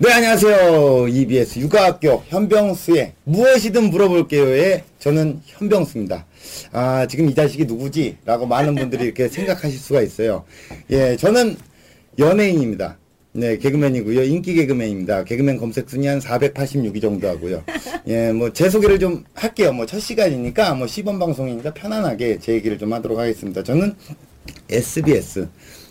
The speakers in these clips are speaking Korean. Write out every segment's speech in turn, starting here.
네, 안녕하세요. EBS 육아학교 현병수의 무엇이든 물어볼게요의 저는 현병수입니다. 아, 지금 이 자식이 누구지? 라고 많은 분들이 이렇게 생각하실 수가 있어요. 예, 저는 연예인입니다. 네, 개그맨이고요. 인기 개그맨입니다. 개그맨 검색 순위 한 486위 정도 하고요. 예, 뭐, 제 소개를 좀 할게요. 뭐, 첫 시간이니까, 뭐, 시범 방송이니까 편안하게 제 얘기를 좀 하도록 하겠습니다. 저는 SBS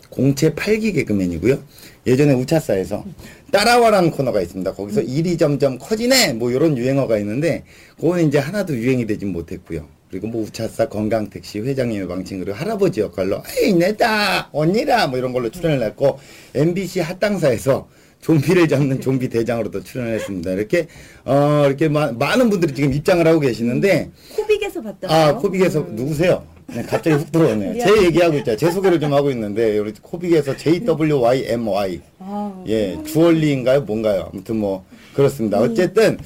공채 8기 개그맨이고요. 예전에 우차사에서 따라와라는 코너가 있습니다. 거기서 일이 점점 커지네 뭐 이런 유행어가 있는데 그거는 이제 하나도 유행이 되진 못했고요. 그리고 뭐 우차사 건강택시 회장님의 방침 그리고 할아버지 역할로 에이 내다 언니라 뭐 이런 걸로 출연을 했고 MBC 핫당사에서 좀비를 잡는 좀비 대장으로도 출연을 했습니다. 이렇게 어 이렇게 마- 많은 분들이 지금 입장을 하고 계시는데 코빅에서 봤다. 아, 코빅에서 누구세요? 네, 갑자기 훅 들어오네요. 제 얘기하고 있죠. 제 소개를 좀 하고 있는데, 우리 코빅에서 JWYMY. 아, 예, 주얼리인가요? 뭔가요? 아무튼 뭐, 그렇습니다. 어쨌든,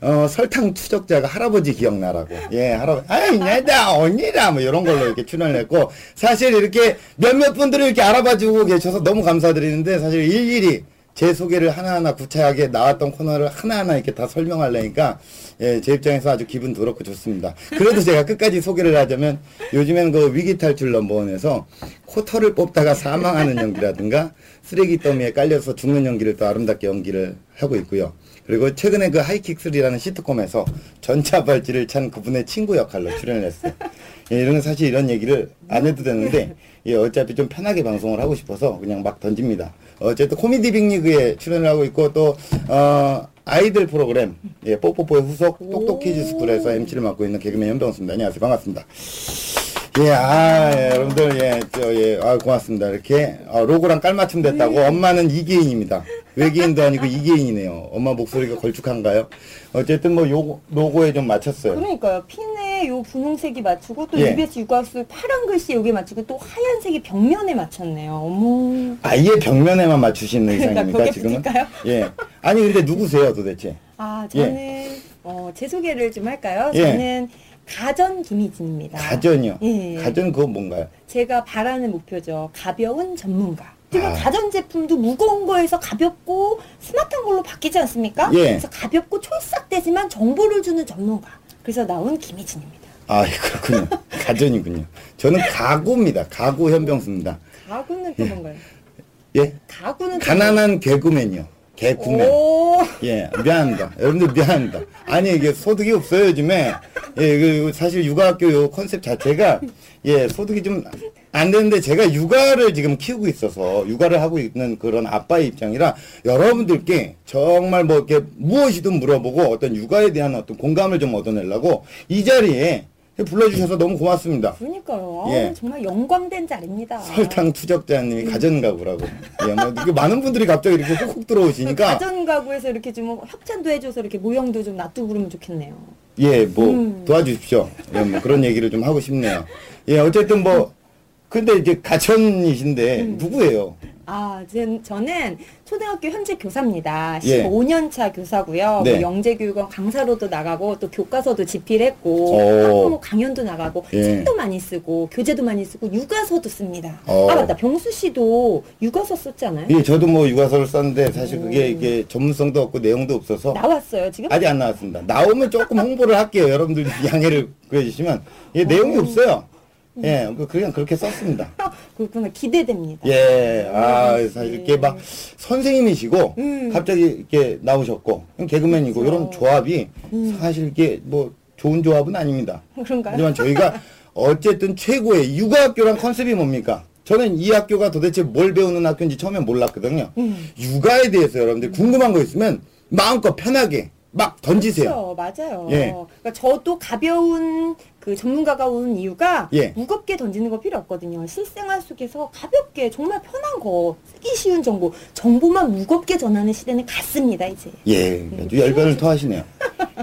어, 설탕 추적자가 할아버지 기억나라고. 예, 할아버지, 아이, 내다, 언니라, 뭐, 이런 걸로 이렇게 출연을 했고, 사실 이렇게 몇몇 분들이 이렇게 알아봐주고 계셔서 너무 감사드리는데, 사실 일일이 제 소개를 하나하나 구차하게 나왔던 코너를 하나하나 이렇게 다 설명하려니까 예, 제 입장에서 아주 기분 더럽고 좋습니다. 그래도 제가 끝까지 소개를 하자면 요즘엔 그 위기 탈출 넘버원에서 코털을 뽑다가 사망하는 연기라든가 쓰레기 더미에 깔려서 죽는 연기를 또 아름답게 연기를 하고 있고요. 그리고 최근에 그 하이킥3라는 시트콤에서 전차발찌를 찬 그분의 친구 역할로 출연을 했어요. 예, 이런 사실 이런 얘기를 안 해도 되는데 예, 어차피 좀 편하게 방송을 하고 싶어서 그냥 막 던집니다. 어쨌든 코미디 빅리그에 출연을 하고 있고 또 어, 아이들 프로그램 예, 뽀뽀뽀의 후속 똑똑키즈 스쿨에서 MC를 맡고 있는 개그맨 현병수입니다. 안녕하세요. 반갑습니다. 예, 아, 예, 여러분들, 예, 저, 예, 아, 고맙습니다. 이렇게, 아, 로고랑 깔맞춤 됐다고. 엄마는 이계인입니다. 외계인도 아니고 이계인이네요. 엄마 목소리가 걸쭉한가요? 어쨌든 뭐, 요, 로고에 좀 맞췄어요. 그러니까요. 핀에 요 분홍색이 맞추고 또 예. EBS 육각수 파란 글씨 여기 맞추고 또 하얀색이 벽면에 맞췄네요. 어머. 아예 벽면에만 맞추시는 그러니까 의상입니까, 지금은? 붙일까요? 예. 아니, 근데 누구세요, 도대체? 아, 저는 어, 제 소개를 좀 할까요? 예. 저는 가전 김희진입니다. 가전이요? 예. 가전 그거 뭔가요? 제가 바라는 목표죠. 가벼운 전문가. 지금 아. 가전 제품도 무거운 거에서 가볍고 스마트한 걸로 바뀌지 않습니까? 예. 그래서 가볍고 촐싹되지만 정보를 주는 전문가. 그래서 나온 김희진입니다. 아, 그렇군요. 가전이군요. 저는 가구입니다. 가구 현병수입니다. 가구는 또 뭔가요? 예? 가구는 또 가난한 개구맨이요. 개구맨. 오, 예, 미안합니다. 여러분들 미안합니다. 아니, 이게 소득이 없어요, 요즘에. 예, 그, 사실 육아학교 요 컨셉 자체가, 예, 소득이 좀 안 되는데 제가 육아를 지금 키우고 있어서, 육아를 하고 있는 그런 아빠의 입장이라, 여러분들께 정말 뭐, 이렇게 무엇이든 물어보고 어떤 육아에 대한 어떤 공감을 좀 얻어내려고 이 자리에 불러주셔서 너무 고맙습니다. 그러니까요. 아, 예. 정말 영광된 자리입니다. 설탕 투적자님이 가전가구라고. 예, 뭐, 이게 많은 분들이 갑자기 이렇게 훅훅 들어오시니까. 가전 가구에서 이렇게 좀 협찬도 해줘서 이렇게 모형도 좀 놔두고 그러면 좋겠네요. 예, 뭐 음. 도와주십시오. 예, 뭐 그런 얘기를 좀 하고 싶네요. 예, 어쨌든 뭐 근데 이제 가천이신데 음. 누구예요? 아, 전, 저는 초등학교 현재 교사입니다. 예. 15년 차 교사고요. 네. 뭐 영재교육원 강사로도 나가고 또 교과서도 집필했고 오. 학부모 뭐 강연도 나가고 예. 책도 많이 쓰고 교재도 많이 쓰고 육아서도 씁니다. 어. 아 맞다. 병수 씨도 육아서 썼잖아요. 예, 저도 뭐 육아서를 썼는데 사실 그게 이게 전문성도 없고 내용도 없어서 나왔어요 지금? 아직 안 나왔습니다. 나오면 조금 홍보를 할게요. 여러분들 양해를 구해주시면 예, 내용이 없어요. 예, 그- 그냥 그렇게 썼습니다. 그렇구나 기대됩니다. 예, 아, 네. 사실 이렇게 막 선생님이시고 음. 갑자기 이렇게 나오셨고 개그맨이고 그렇죠. 이런 조합이 음. 사실 이게 뭐 좋은 조합은 아닙니다. 그런가요? 하지만 저희가 어쨌든 최고의 육아학교란 컨셉이 뭡니까? 저는 이 학교가 도대체 뭘 배우는 학교인지 처음에 몰랐거든요. 음. 육아에 대해서 여러분들 궁금한 거 있으면 마음껏 편하게 막 던지세요. 그렇죠, 맞아요. 예. 그러니까 저도 가벼운 그 전문가가 온 이유가 예. 무겁게 던지는 거 필요 없거든요. 실생활 속에서 가볍게 정말 편한 거 쓰기 쉬운 정보, 정보만 무겁게 전하는 시대는 갔습니다 이제. 예, 아주 열변을 토하시네요.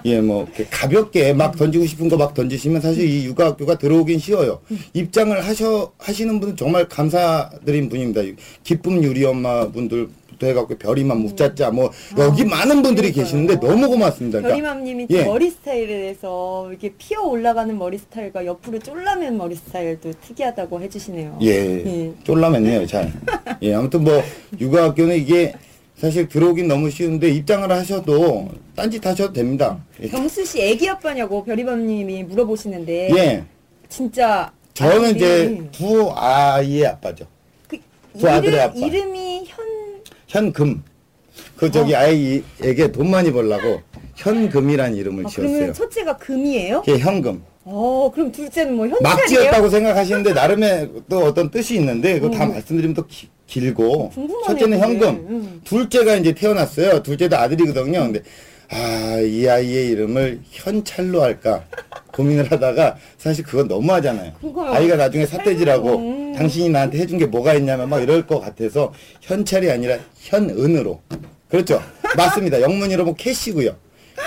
예, 뭐 이렇게 가볍게 막 던지고 싶은 거 막 던지시면 사실 이 육아학교가 들어오긴 쉬워요. 입장을 하셔 하시는 분은 정말 감사드린 분입니다. 기쁨 유리 엄마 분들 부터 해갖고 별이만 묵자자 뭐 여기 많은 분들이 계시는데 너무 고맙습니다. 그러니까 별이맘님이 예. 머리 스타일에 대해서 이렇게 피어 올라가는 머리 스타일과 옆으로 쫄라맨 머리 스타일도 특이하다고 해주시네요. 예, 예. 쫄라맸네요, 잘. 예, 아무튼 뭐 육아학교는 이게 사실 들어오긴 너무 쉬운데 입장을 하셔도 딴짓 하셔도 됩니다. 예. 경수 씨 애기 아빠냐고 별이맘님이 물어보시는데 예. 진짜 저는 아들이 이제 두 아이의 아빠죠. 그 두 아들의 아빠. 이름이 현 현금. 그 저기 아이에게 돈 많이 벌라고 현금이란 이름을 아, 지었어요. 그러면 첫째가 금이에요? 그게 현금. 어, 그럼 둘째는 뭐 막 현찰이에요? 지었다고 생각하시는데 나름의 또 어떤 뜻이 있는데 그거 다 어. 말씀드리면 또 기- 길고 궁금하네요, 첫째는 그게. 현금. 음. 둘째가 이제 태어났어요. 둘째도 아들이거든요. 근데 아, 이 아이의 이름을 현찰로 할까 고민을 하다가 사실 그건 너무하잖아요. 그거요. 아이가 나중에 삿대질하고 음. 당신이 나한테 해준 게 뭐가 있냐면 막 이럴 것 같아서 현찰이 아니라 현은으로. 그렇죠. 맞습니다. 영문이로 뭐 캐시고요.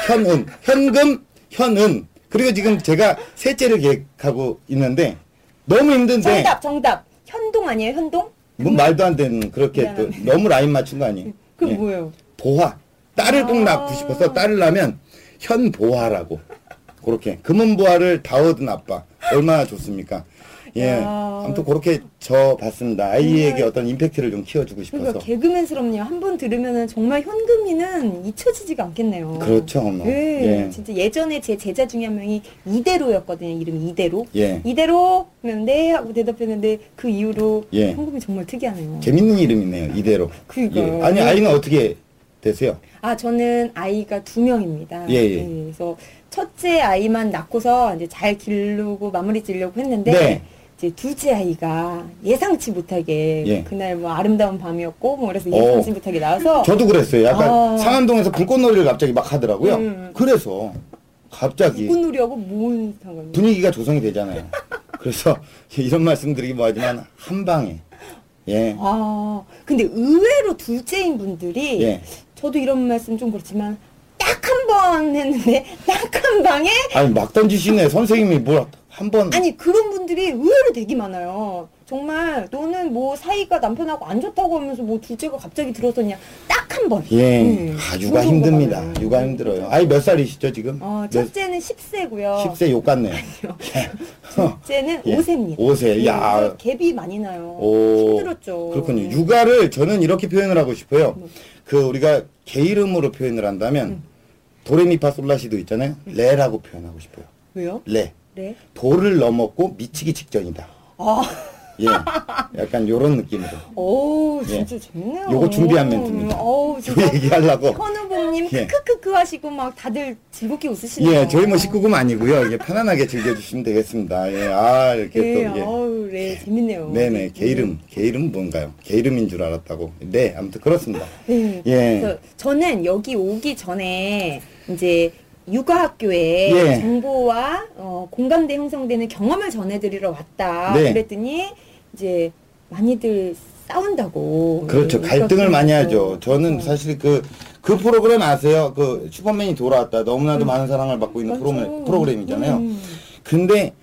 현은, 현금, 현은. 그리고 지금 제가 셋째를 계획하고 있는데 너무 힘든데 정답, 정답. 현동 아니에요, 현동? 뭐 말도 안 되는 그렇게 또. 너무 라인 맞춘 거 아니에요? 그럼 예. 뭐예요? 보화. 딸을 꼭 아. 낳고 싶어서 딸을 낳으면 현보화라고. 그렇게. 금은보화를 다 얻은 아빠. 얼마나 좋습니까? 예. 야. 아무튼 그렇게 저 봤습니다. 아이에게 어떤 임팩트를 좀 키워주고 그러니까 싶어서. 개그맨스럽네요. 한 번 들으면은 정말 현금이는 잊혀지지가 않겠네요. 그렇죠. 뭐. 예, 예. 진짜 예전에 제 제자 중에 한 명이 이대로였거든요. 이름이 이대로. 예. 이대로 그러면 네 하고 대답했는데 그 이후로 예. 현금이 정말 특이하네요. 재밌는 이름이네요. 이대로. 그러니까요. 예. 아니, 아이는 어떻게 되세요? 아 저는 아이가 두 명입니다. 예, 예. 그래서 첫째 아이만 낳고서 이제 잘 기르고 마무리 지려고 했는데 네. 이제 둘째 아이가 예상치 못하게 예. 그날 뭐 아름다운 밤이었고 뭐 그래서 오. 예상치 못하게 나와서 저도 그랬어요. 약간 아. 상암동에서 불꽃놀이를 갑자기 막 하더라고요. 음. 그래서 갑자기 불꽃놀이하고 뭔 상관이에요? 분위기가 조성이 되잖아요. 그래서 이런 말씀 드리기 뭐하지만 한 방에 예. 아 근데 의외로 둘째인 분들이 예. 저도 이런 말씀 좀 그렇지만 딱 한 번 했는데 딱 한 방에 아니 막 던지시네 선생님이 뭘 한 번 아니 그런 분들이 의외로 되게 많아요. 정말 너는 뭐 사이가 남편하고 안 좋다고 하면서 뭐 둘째가 갑자기 들어서냐 딱 한 번. 예. 음, 아, 육아 힘듭니다. 많아요. 육아 힘들어요. 아이 몇 살이시죠 지금? 어, 몇- 첫째는 10세고요. 10세 욕 같네요. 둘째는 예, 5세입니다. 오세. 야. 갭이 많이 나요. 오. 힘들었죠. 그렇군요. 네. 육아를 저는 이렇게 표현을 하고 싶어요. 뭐. 그 우리가 개 이름으로 표현을 한다면 음. 도레미파솔라시도 있잖아요. 레라고 표현하고 싶어요. 왜요? 레. 네. 도를 넘었고 미치기 직전이다. 아, 예. 약간 요런 느낌으로. 오, 예. 진짜 재밌네요. 요거 준비한 멘트입니다. 어우, 요 진짜. 얘기하려고. 현우봉님 예. 크크크크 하시고 막 다들 즐겁게 웃으시네요. 예, 저희 뭐 식구금 아니고요. 이게 편안하게 즐겨주시면 되겠습니다. 예, 아, 이렇게 예, 또, 이게. 어우, 네, 재밌네요. 네네, 개 이름, 개 이름 뭔가요? 개 이름인 줄 알았다고. 네, 아무튼 그렇습니다. 네. 예. 그래서 저는 여기 오기 전에 이제 육아학교에 예. 정보와 어, 공감대 형성되는 경험을 전해드리러 왔다. 네. 그랬더니 이제 많이들 싸운다고. 그렇죠. 네, 갈등을 많이. 하죠. 저는 어. 사실 그, 그 프로그램 아세요? 그 슈퍼맨이 돌아왔다. 너무나도 많은 사랑을 받고 있는 맞아. 프로그램, 프로그램이잖아요. 음. 근데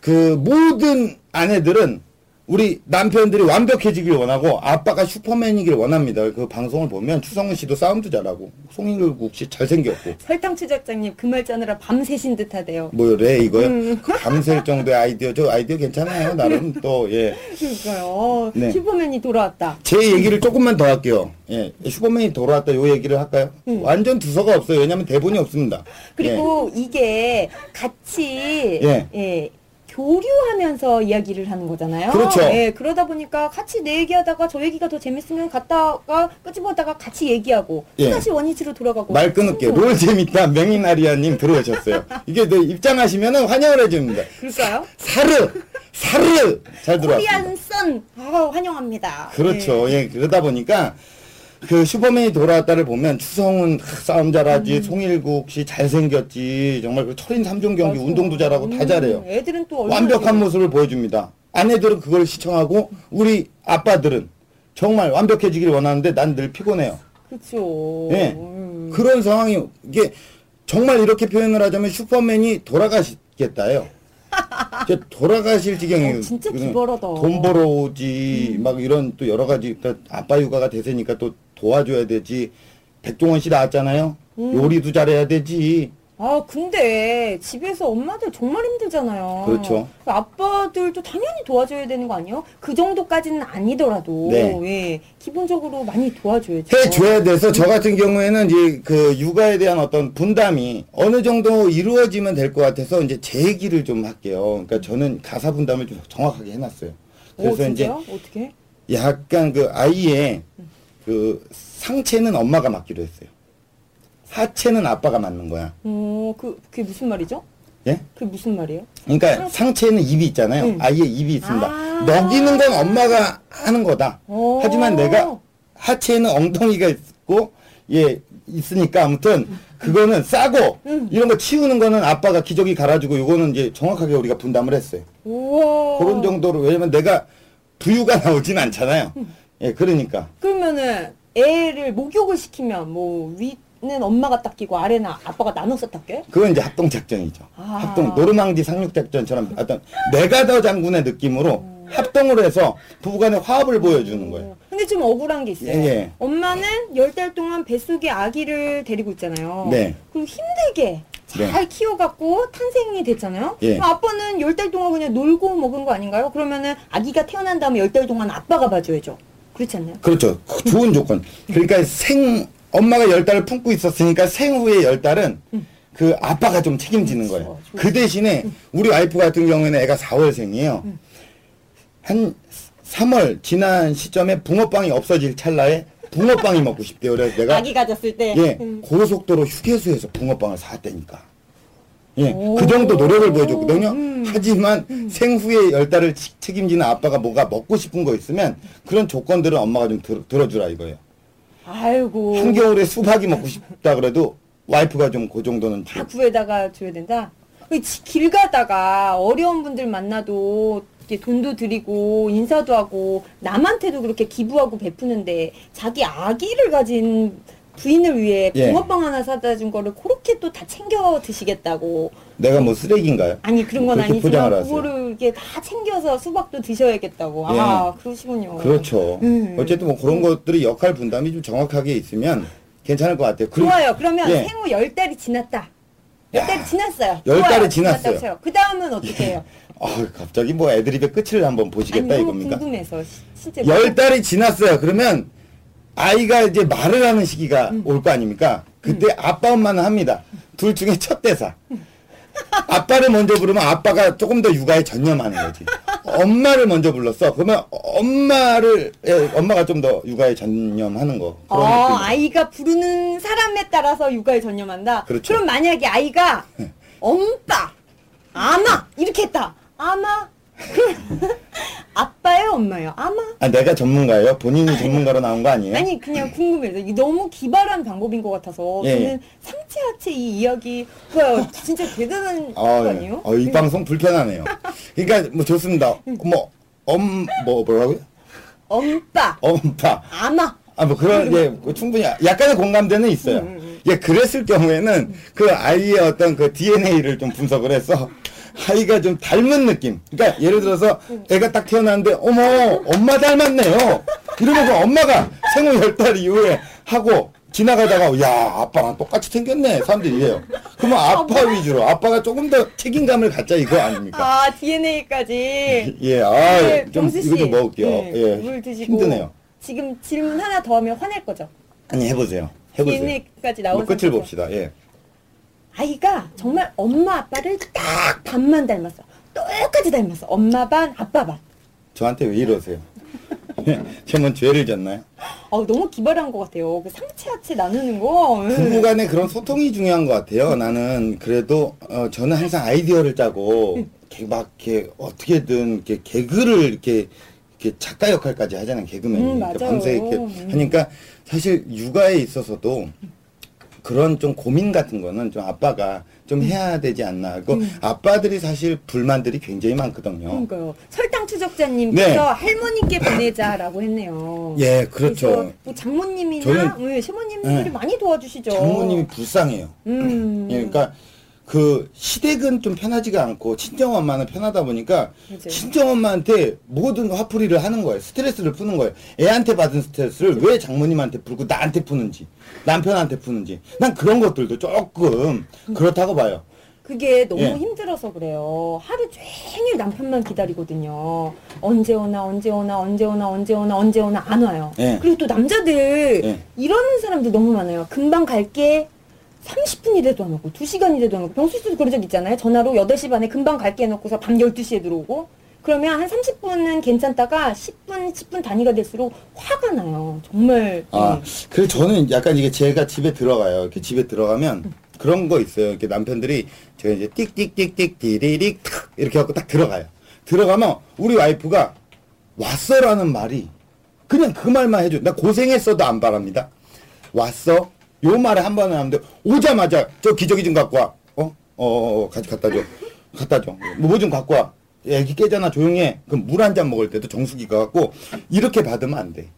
그 모든 아내들은 우리 남편들이 완벽해지길 원하고 아빠가 슈퍼맨이길 원합니다. 그 방송을 보면 추성훈 씨도 싸움도 잘하고 송일국 씨 잘생겼고 설탕 추적장님 그 말 짜느라 밤새신 듯하대요. 뭐래 이거요? 음. 그 밤샐 정도의 아이디어 저 아이디어 괜찮아요. 나름 또 예. 그러니까요. 네. 슈퍼맨이 돌아왔다. 제 얘기를 조금만 더 할게요. 예. 슈퍼맨이 돌아왔다 요 얘기를 할까요? 완전 두서가 없어요. 왜냐면 대본이 없습니다. 그리고 이게 같이 예. 예, 교류하면서 이야기를 하는 거잖아요. 그렇죠. 예, 그러다 보니까 같이 내 얘기하다가 저 얘기가 더 재밌으면 갔다가 끄집어다가 같이 얘기하고 예. 다시 원위치로 돌아가고. 말 끊을게. 친구. 롤 재밌다. 명인아리아님 들어오셨어요. 이게 네, 입장하시면 환영을 해줍니다. 그럴까요? 사르! 사르! 잘 들어왔습니다. 코리안 선 아, 환영합니다. 그렇죠. 예, 그러다 보니까 그 슈퍼맨이 돌아왔다를 보면 추성훈 하, 싸움 잘하지, 송일국 씨 잘생겼지, 정말 그 철인 삼종 경기 맞아. 운동도 잘하고 다 음, 잘해요. 애들은 또 얼마나 완벽한 잘해요. 모습을 보여줍니다. 아내들은 그걸 시청하고 우리 아빠들은 정말 완벽해지길 원하는데 난 늘 피곤해요. 그렇죠. 예. 음. 그런 상황이 이게 정말 이렇게 표현을 하자면 슈퍼맨이 돌아가시겠다요. 이제 돌아가실 지경이에요. 어, 진짜 기발하다. 돈 벌어오지 막 이런 또 여러 가지 또 아빠 육아가 대세니까 또 도와줘야 되지. 백종원 씨 나왔잖아요. 음. 요리도 잘해야 되지. 아, 근데 집에서 엄마들 정말 힘들잖아요. 그렇죠. 아빠들도 당연히 도와줘야 되는 거 아니에요? 그 정도까지는 아니더라도 네. 예, 기본적으로 많이 도와줘야죠. 해줘야 돼서 저 같은 경우에는 이제 그 육아에 대한 어떤 분담이 어느 정도 이루어지면 될 것 같아서 이제 제 얘기를 좀 할게요. 그러니까 저는 가사 분담을 좀 정확하게 해놨어요. 오, 그래서 이제 진짜요? 어떻게? 약간 그 아이의 그 상체는 엄마가 맡기로 했어요. 하체는 아빠가 맡는 거야. 어, 그 그게 무슨 말이죠? 예? 그게 무슨 말이에요? 그러니까 상체는 입이 있잖아요. 응. 아이의 입이 있습니다. 아. 먹이는 건 엄마가 하는 거다. 오. 하지만 내가 하체에는 엉덩이가 있고 예 있으니까 아무튼 그거는 싸고 응. 이런 거 치우는 거는 아빠가 기저귀 갈아주고 요거는 이제 정확하게 우리가 분담을 했어요. 그런 정도로 왜냐면 내가 부유가 나오진 않잖아요. 예 그러니까 그러면은 애를 목욕을 시키면 뭐 위는 엄마가 닦이고 아래는 아빠가 나눠서 닦게? 그건 이제 합동 작전이죠. 아. 합동 노르망디 상륙 작전처럼 어떤 내가 더 장군의 느낌으로 합동으로 해서 부부간의 화합을 보여주는 거예요. 어, 근데 좀 억울한 게 있어요. 예, 예. 엄마는 열 달 동안 뱃속에 아기를 데리고 있잖아요. 네. 그리고 힘들게 잘 네. 키워갖고 탄생이 됐잖아요. 예. 그럼 아빠는 열 달 동안 그냥 놀고 먹은 거 아닌가요? 그러면은 아기가 태어난 다음에 열 달 동안 아빠가 봐줘야죠. 그렇지 않나요? 그렇죠. 그 좋은 조건. 그러니까 생 엄마가 열 달을 품고 있었으니까 생후의 열 달은 그 아빠가 좀 책임지는 거예요. 그렇죠. 그 대신에 우리 와이프 같은 경우에는 애가 4월생이에요. 한 3월 지난 시점에 붕어빵이 없어질 찰나에 붕어빵이 먹고 싶대요. 그래서 내가 아기 가졌을 때. 예 음. 고속도로 휴게소에서 붕어빵을 사왔다니까. 예, 오. 그 정도 노력을 보여줬거든요. 음. 하지만 생후의 열 달을 치- 책임지는 아빠가 뭐가 먹고 싶은 거 있으면 그런 조건들은 엄마가 좀 들, 들어주라 이거예요. 아이고. 한겨울에 수박이 먹고 싶다 그래도 와이프가 좀 그 정도는 다 좀- 구해다가 줘야 된다. 길 가다가 어려운 분들 만나도 이렇게 돈도 드리고 인사도 하고 남한테도 그렇게 기부하고 베푸는데 자기 아기를 가진 부인을 위해 예. 붕어빵 하나 사다 준 거를 그렇게 또 다 챙겨 드시겠다고. 내가 뭐 쓰레기인가요? 아니 그런 건 그렇게 포장을 아니지만 하세요. 그거를 이렇게 다 챙겨서 수박도 드셔야겠다고. 예. 아 그러시군요. 그렇죠. 음. 어쨌든 뭐 그런 것들이 역할 분담이 좀 정확하게 있으면 괜찮을 것 같아요. 그리고- 좋아요. 그러면 예. 생후 열 달이 지났다. 열 달이 지났어요. 열 좋아요. 달이 지났어요. 지났다고 쳐요. 그 다음은 어떻게 해요? 어, 갑자기 뭐 애드립의 끝을 한번 보시겠다 너무 이겁니까? 궁금해서 시- 진짜 열 달이 지났어요. 그러면 아이가 이제 말을 하는 시기가 음. 올거 아닙니까? 그때 아빠 엄마는 합니다. 둘 중에 첫 대사. 아빠를 먼저 부르면 아빠가 조금 더 육아에 전념하는 거지. 엄마를 먼저 불렀어. 그러면 엄마를 예, 엄마가 좀 더 육아에 전념하는 거. 어, 느낌. 아이가 부르는 사람에 따라서 육아에 전념한다. 그렇죠. 럼 만약에 아이가 엄빠, 아마 이렇게 했다. 아마 아빠예요, 엄마예요? 아마 아, 내가 전문가예요? 본인이 전문가로 나온 거 아니에요? 아니 그냥 궁금해서 이게 너무 기발한 방법인 것 같아서 예, 저는 예. 삼체 하체 이 이야기 뭐야 진짜 대단한 거 아, 예. 아니에요? 어, 이 방송 불편하네요. 그러니까 뭐 좋습니다. 뭐엄뭐 뭐라고요? 엄빠, 엄파. 아마 아, 뭐, 그런, 예, 뭐 충분히, 약간의 공감대는 있어요. 음, 예, 그랬을 경우에는 그 아이의 어떤 그 DNA를 좀 분석을 해서 아이가 좀 닮은 느낌. 그러니까 예를 들어서 애가 딱 태어났는데, 어머, 엄마 닮았네요. 이러면 그 엄마가 생후 열 달 이후에 하고 지나가다가, 야, 아빠랑 똑같이 생겼네. 사람들이 이래요. 그러면 아빠 위주로, 아빠가 조금 더 책임감을 갖자 이거 아닙니까? 아 DNA까지 예, 아, 네, 좀, 병수 씨. 이거 좀 먹을게요. 네, 예, 물 드시고 힘드네요. 지금 질문 하나 더 하면 화낼 거죠? 아니, 해보세요. 해보세요. DNA까지 나온 뭐 끝을 상태에서. 봅시다. 예. 아이가 정말 엄마 아빠를 딱 반만 닮았어. 똑같이 닮았어. 엄마 반, 아빠 반. 저한테 왜 이러세요? 저는 죄를 졌나요? 어, 너무 기발한 것 같아요. 그 상체 하체 나누는 거. 예. 부부 간의 그런 소통이 중요한 것 같아요. 나는 그래도 어, 저는 항상 아이디어를 짜고 이렇게 막 이렇게 어떻게든 이렇게 개그를 이렇게 이렇게 작가 역할까지 하잖아요. 개그맨이 음, 그러니까 맞아요. 밤새 이렇게 음. 하니까 사실 육아에 있어서도 그런 좀 고민 같은 거는 좀 아빠가 좀 해야 되지 않나. 그 아빠들이 사실 불만들이 굉장히 많거든요. 음. 그러니까요. 설탕 추적자님께서 네. 할머니께 보내자라고 했네요. 예, 그렇죠. 뭐 장모님이나 저는- 예, 시모님들이 네. 많이 도와주시죠. 장모님이 불쌍해요. 음. 예, 그러니까 그 시댁은 좀 편하지가 않고 친정 엄마는 편하다 보니까 맞아요. 친정 엄마한테 모든 화풀이를 하는 거예요. 스트레스를 푸는 거예요. 애한테 받은 스트레스를 왜 장모님한테 풀고 나한테 푸는지, 남편한테 푸는지. 난 그런 것들도 조금 그렇다고 봐요. 그게 너무 예. 힘들어서 그래요. 하루 종일 남편만 기다리거든요. 언제 오나, 언제 오나, 언제 오나, 언제 오나, 언제 오나 안 와요. 예. 그리고 또 남자들 예. 이러는 사람들 너무 많아요. 금방 갈게. 30분이라도 안 오고 2시간이라도 안 오고 병수 씨도 그런 적 있잖아요. 전화로 8시 반에 금방 갈게 해놓고서 밤 12시에 들어오고 그러면 한 30분은 괜찮다가 10분, 10분 단위가 될수록 화가 나요. 정말. 아, 예. 그래서 저는 약간 이게 제가 집에 들어가요. 이렇게 집에 들어가면 그런 거 있어요. 이렇게 남편들이 제가 이제 띡띡띡띡 디리릭 탁 이렇게 하고 딱 들어가요. 들어가면 우리 와이프가 왔어라는 말이 그냥 그 말만 해줘. 나 고생했어도 안 바랍니다. 왔어? 요 말에 한 번은 하는데 오자마자 저 기저귀 좀 갖고 와. 어? 어, 어, 어 같이 갖다 줘. 갖다 줘. 뭐 좀 갖고 와. 애기 깨잖아 조용히 해. 그럼 물 한 잔 먹을 때도 정수기가 갖고 이렇게 받으면 안 돼.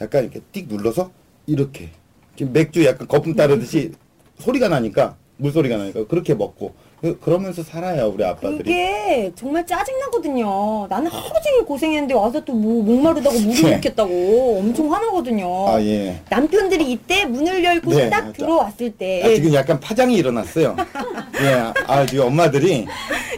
약간 이렇게 띡 눌러서 이렇게 지금 맥주 약간 거품 따르듯이 소리가 나니까 물소리가 나니까 그렇게 먹고 그- 그러면서 살아요 우리 아빠들이. 그게 정말 짜증나거든요. 나는 하루 종일 고생했는데 와서 또 뭐 목마르다고 물을 네. 먹겠다고 엄청 화나거든요. 아 예. 남편들이 이때 문을 열고 네, 딱 맞아. 들어왔을 때 아, 지금 약간 파장이 일어났어요. 예, 아 지금 엄마들이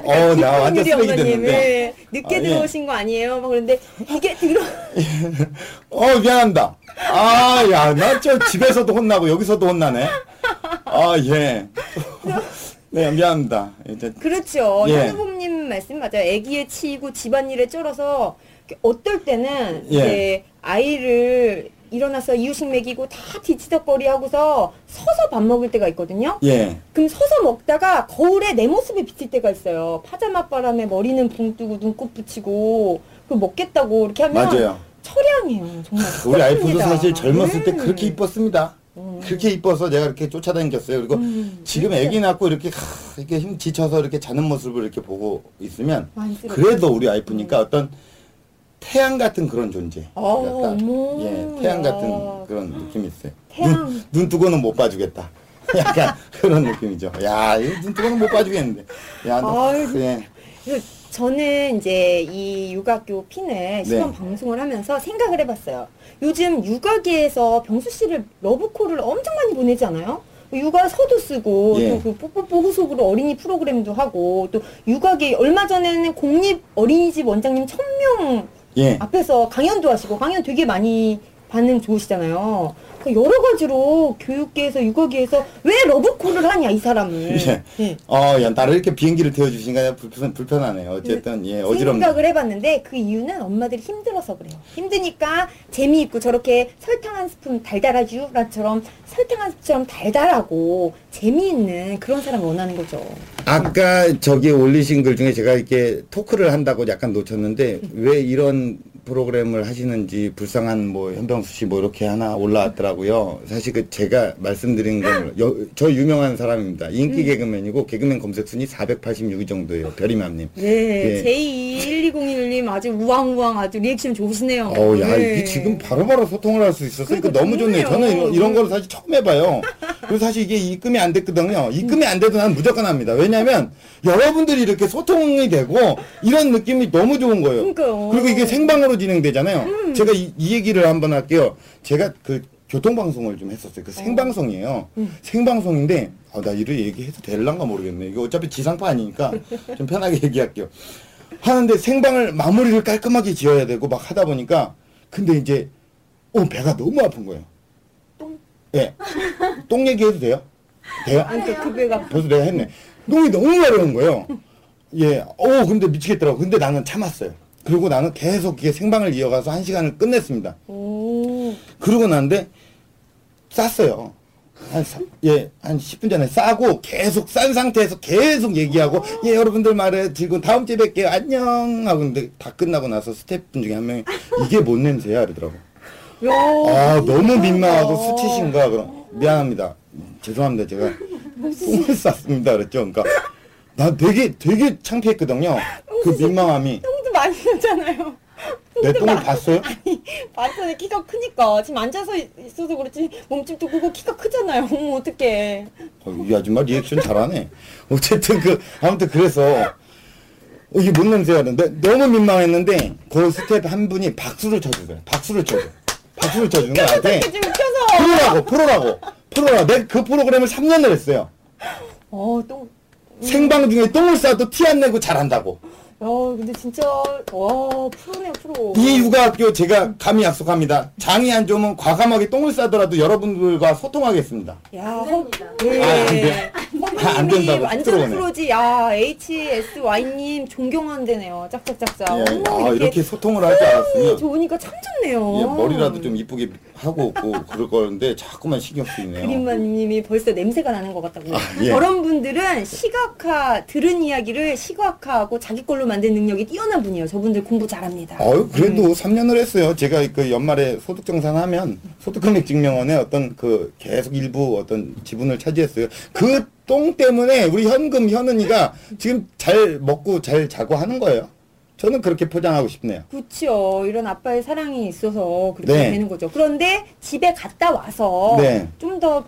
어 나 완전 쓰레기 어머님, 됐는데. 예, 늦게 아, 예. 들어오신 거 아니에요? 막 그런데 이게 들어 어 미안합니다. 아 야 나 저 집에서도 혼나고 여기서도 혼나네. 아 예. 네 미안합니다. 이제 그렇죠. 예. 현우범님 말씀 맞아요. 아기에 치이고 집안일에 쩔어서 어떨 때는 예. 이제 아이를 일어나서 이유식 먹이고 다 뒤치덕거리 하고서 서서 밥 먹을 때가 있거든요. 예. 그럼 서서 먹다가 거울에 내 모습이 비칠 때가 있어요. 파자마 바람에 머리는 붕 뜨고 눈곱 붙이고 그 먹겠다고 이렇게 하면 맞아요. 철량이에요. 정말. 우리 아이프도. 사실 젊었을 때 음. 그렇게 이뻤습니다. 음. 그렇게 이뻐서 내가 이렇게 쫓아다녔어요. 그리고 음, 지금 진짜. 아기 낳고 이렇게 하, 이렇게 힘 지쳐서 이렇게 자는 모습을 이렇게 보고 있으면. 그래도 우리 아이프니까 어떤 태양 같은 그런 존재. 어, 약간, 예, 태양 야. 같은 그런 느낌이 있어요. 태양. 눈, 눈 뜨고는 못 봐주겠다. 약간 그런 느낌이죠. 야, 눈 뜨고는 못 봐주겠는데. 야, 너, 아유. 예. 그래서 저는 이제 이 육아교 핀을 시험 네. 방송을 하면서 생각을 해봤어요. 요즘 육아계에서 병수 씨를 러브콜을 엄청 많이 보내지 않아요? 육아 서도 쓰고 예. 또 그 뽀뽀뽀 후속으로 어린이 프로그램도 하고 또 육아계 얼마 전에는 공립 어린이집 원장님 천명 예. 앞에서 강연도 하시고 강연 되게 많이 반응 좋으시잖아요. 그 여러 가지로 교육계에서 육아계에서 왜 러브콜을 하냐 이 사람을. 예. 예. 어, 야, 나를 이렇게 비행기를 태워주시니까 불편, 불편하네요. 어쨌든, 예, 어지럽네. 생각을 해봤는데 그 이유는 엄마들이 힘들어서 그래요. 힘드니까 재미있고 저렇게 설탕 한 스푼 달달하주라처럼 설탕 한 스푼처럼 달달하고 재미있는 그런 사람을 원하는 거죠. 아까 저기 올리신 글 중에 제가 이렇게 토크를 한다고 약간 놓쳤는데 왜 이런 프로그램을 하시는지 불쌍한 뭐 현병수 씨 뭐 이렇게 하나 올라왔더라고요. 사실 그 제가 말씀드린 건 저 유명한 사람입니다. 인기 음. 개그맨이고 개그맨 검색 순위 486위 정도예요. 별이맘님. 네, 예. J12021님 아주 우왕우왕 아주 리액션 좋으시네요. 어우, 야, 네. 이게 지금 바로바로 소통을 할 수 있었으니까 그러니까 너무 좋네요. 저는 이런, 이런 거를 사실 처음 해봐요. 그래서 사실 이게 입금이 안 됐거든요. 입금이 안 돼도 난 무조건 합니다. 왜냐면 여러분들이 이렇게 소통이 되고 이런 느낌이 너무 좋은 거예요. 그러니까요. 그리고 이게 생방으로 진행되잖아요. 음. 제가 이, 이 얘기를 한번 할게요. 제가 그 교통방송을 좀 했었어요. 그 생방송이에요. 음. 생방송인데, 아, 나 이를 얘기해도 될란가 모르겠네. 이거 어차피 지상파 아니니까 좀 편하게 얘기할게요. 하는데 생방을 마무리를 깔끔하게 지어야 되고 막 하다 보니까, 근데 이제, 어, 배가 너무 아픈 거예요. 똥? 예. 똥 얘기해도 돼요? 돼요? 아니, 그 배가 벌써 내가 했네. 똥이 너무 마려운 거예요. 예, 어, 근데 미치겠더라고. 근데 나는 참았어요. 그리고 나는 계속 이게 생방을 이어가서 한 시간을 끝냈습니다. 오. 그러고 난데 쌌어요. 한, 사- 예, 한 10분 전에 싸고 계속 싼 상태에서 계속 얘기하고, 예, 여러분들 말에 지금 다음 주에 뵐게요. 안녕! 하고 근데 다 끝나고 나서 스태프분 중에 한 명이 이게 뭔 냄새야? 이러더라고. 야. 아, 너무 민망하고 수치신가? 그럼, 미안합니다. 죄송합니다. 제가 똥을 쌌습니다. 그랬죠. 그러니까, 나 되게, 되게 창피했거든요. 그 민망함이. 나잖아요. 내 똥을 봤어요? 반찬에 키가 크니까 지금 앉아서 있- 있어서 그렇지 몸집도 크고 키가 크잖아요. 어머 어떡해. 어, 이 아줌마 리액션 잘하네. 어쨌든 그 아무튼 그래서 어, 이게 뭔 냄새가 나는데 너무 민망했는데 그 스텝 한 분이 박수를 쳐주세요. 박수를 쳐줘. 박수를 쳐주는 켜서. 프로라고 프로라고 프로라고 내가 그 프로그램을 3년을 했어요. 어 똥. 생방 중에 똥을 싸도 티 안 내고 잘한다고. 야 근데 진짜 와 프로네요 프로. 이 육아학교 제가 감히 약속합니다. 장이 안 좋으면 과감하게 똥을 싸더라도 여러분들과 소통하겠습니다. 야 허. 아, 안 돼. 아, 안 된다고 완전 들어오네. 프로지. 야 HSY님 존경한대네요. 짝짝짝짝. 예, 어머, 아, 이렇게 소통을 하지 않았으면 좋으니까 참 좋네요. 예, 머리라도 좀 이쁘게 하고 없고 그럴 거는데 자꾸만 신경 쓰이네요. 그림마님이 벌써 냄새가 나는 것 같다고. 예. 저런 분들은 시각화 들은 이야기를 시각화하고 자기 걸로 만드는 능력이 뛰어난 분이에요. 저분들 공부 잘합니다. 아유 그래도 3년을 했어요. 제가 그 연말에 소득 정산하면 소득금액 증명원에 어떤 그 계속 일부 어떤 지분을 차지했어요. 그 똥 때문에 우리 현금 현은이가 지금 잘 먹고 잘 자고 하는 거예요. 저는 그렇게 포장하고 싶네요. 그렇죠. 이런 아빠의 사랑이 있어서 그렇게 네. 되는 거죠. 그런데 집에 갔다 와서 네. 좀 더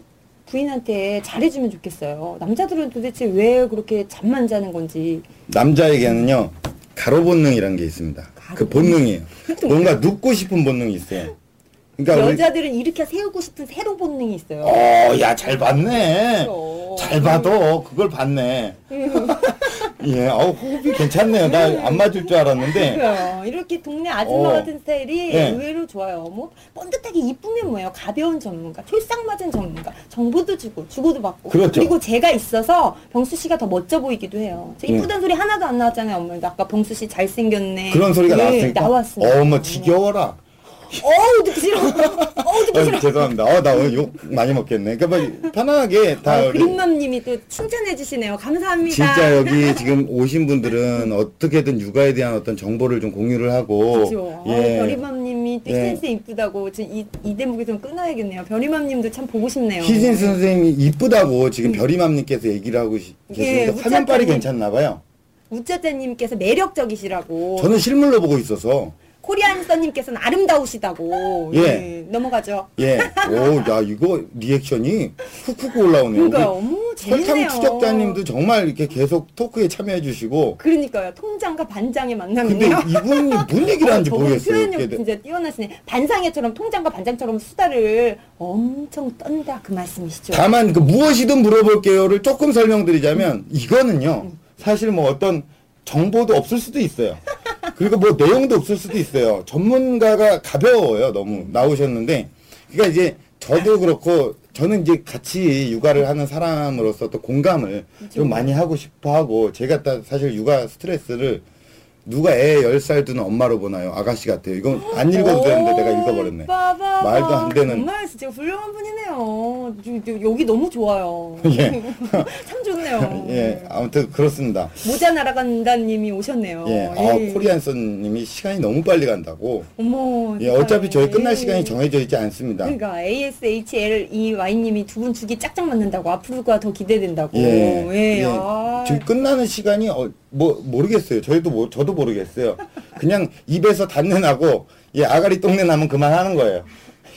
부인한테 잘해주면 좋겠어요. 남자들은 도대체 왜 그렇게 잠만 자는 건지. 남자에게는요 가로 본능이라는 게 있습니다. 그 본능이에요. 뭔가 눕고 싶은 본능이 있어요. 그러니까 우리- 여자들은 일으켜 세우고 싶은 새로 본능이 있어요. 어, 야, 잘 봤네. 그렇죠. 잘 봐도 그걸 봤네. 예, 어, 호흡이 괜찮네요. 나 안 맞을 줄 알았는데. 그래요. 이렇게 동네 아줌마 어. 같은 스타일이 네. 의외로 좋아요. 뭐 번듯하게 이쁘면 뭐예요? 가벼운 전문가, 촐싹 맞은 전문가, 정보도 주고 주고도 받고. 그렇죠. 리고 제가 있어서 병수 씨가 더 멋져 보이기도 해요. 저 음. 이쁘다는 소리 하나도 안 나왔잖아요, 엄마. 아까 병수 씨 잘생겼네. 그런 소리가 네, 나왔으니까. 나왔습니다. 어머, 지겨워라. 어우 듣기 싫어. 어우 듣기 어, 싫어. 죄송합니다. 어, 나 오늘 욕 많이 먹겠네. 그러니까 뭐 편안하게 다. 아, 우리 그림맘님이 또 칭찬해 주시네요. 감사합니다. 진짜 여기 지금 오신 분들은 어떻게든 육아에 대한 어떤 정보를 좀 공유를 하고. 그렇죠. 예. 별이맘님이 또 예. 센스 이쁘다고 저 이, 이 대목에서 끊어야겠네요. 별이맘님도 참 보고 싶네요. 희진 선생님이 이쁘다고 지금 별이맘님께서 얘기를 하고 시- 음. 예, 계시는데 화면빨이. 괜찮나 봐요. 우짜짜님께서 매력적이시라고. 저는 실물로 보고 있어서. 코리안서님께서는 아름다우시다고. 예. 넘어가죠. 예. 오, 야, 이거 리액션이 훅훅 올라오네요. 그러니까요. 어머, 설탕 재밌네요. 추적자님도 정말 이렇게 계속 토크에 참여해 주시고. 그러니까요. 통장과 반장의 근데 만남이네요. 이분이 뭔 얘기를 하는지 저분 모르겠어요. 표현력 이렇게. 진짜 뛰어나시네. 반상회처럼 통장과 반장처럼 수다를 엄청 떤다 그 말씀이시죠. 다만 그 무엇이든 물어볼게요를 조금 설명드리자면 이거는요. 음. 사실 뭐 어떤 정보도 없을 수도 있어요. 그리고 뭐 내용도 없을 수도 있어요. 전문가가 가벼워요. 너무 나오셨는데 그러니까 이제 저도 그렇고 저는 이제 같이 육아를 하는 사람으로서 또 공감을 좀 많이 하고 싶어 하고 제가 다 사실 육아 스트레스를 누가 애 10살 둔 엄마로 보나요? 아가씨 같아요. 이건 안 읽어도 되는데 내가 읽어버렸네. 빠바바. 말도 안 되는. 정말 진짜 훌륭한 분이네요. 저- 저- 여기 너무 좋아요. 예. 참 좋네요. 예, 아무튼 그렇습니다. 모자 날아간다님이 오셨네요. 예, 아, 코리안선님이 시간이 너무 빨리 간다고. 어머. 예, 어차피. 저희 끝날 시간이 정해져 있지 않습니다. 그러니까 ASHLEY님이 두분 죽이 짝짝 맞는다고 앞으로가 더 기대된다고. 예, 예. 예. 아. 지금 끝나는 시간이 어, 뭐 모르겠어요. 저희도 뭐, 저도 모르겠어요. 그냥 입에서 단내 나고 예, 아가리 똥내 나면 그만하는 거예요.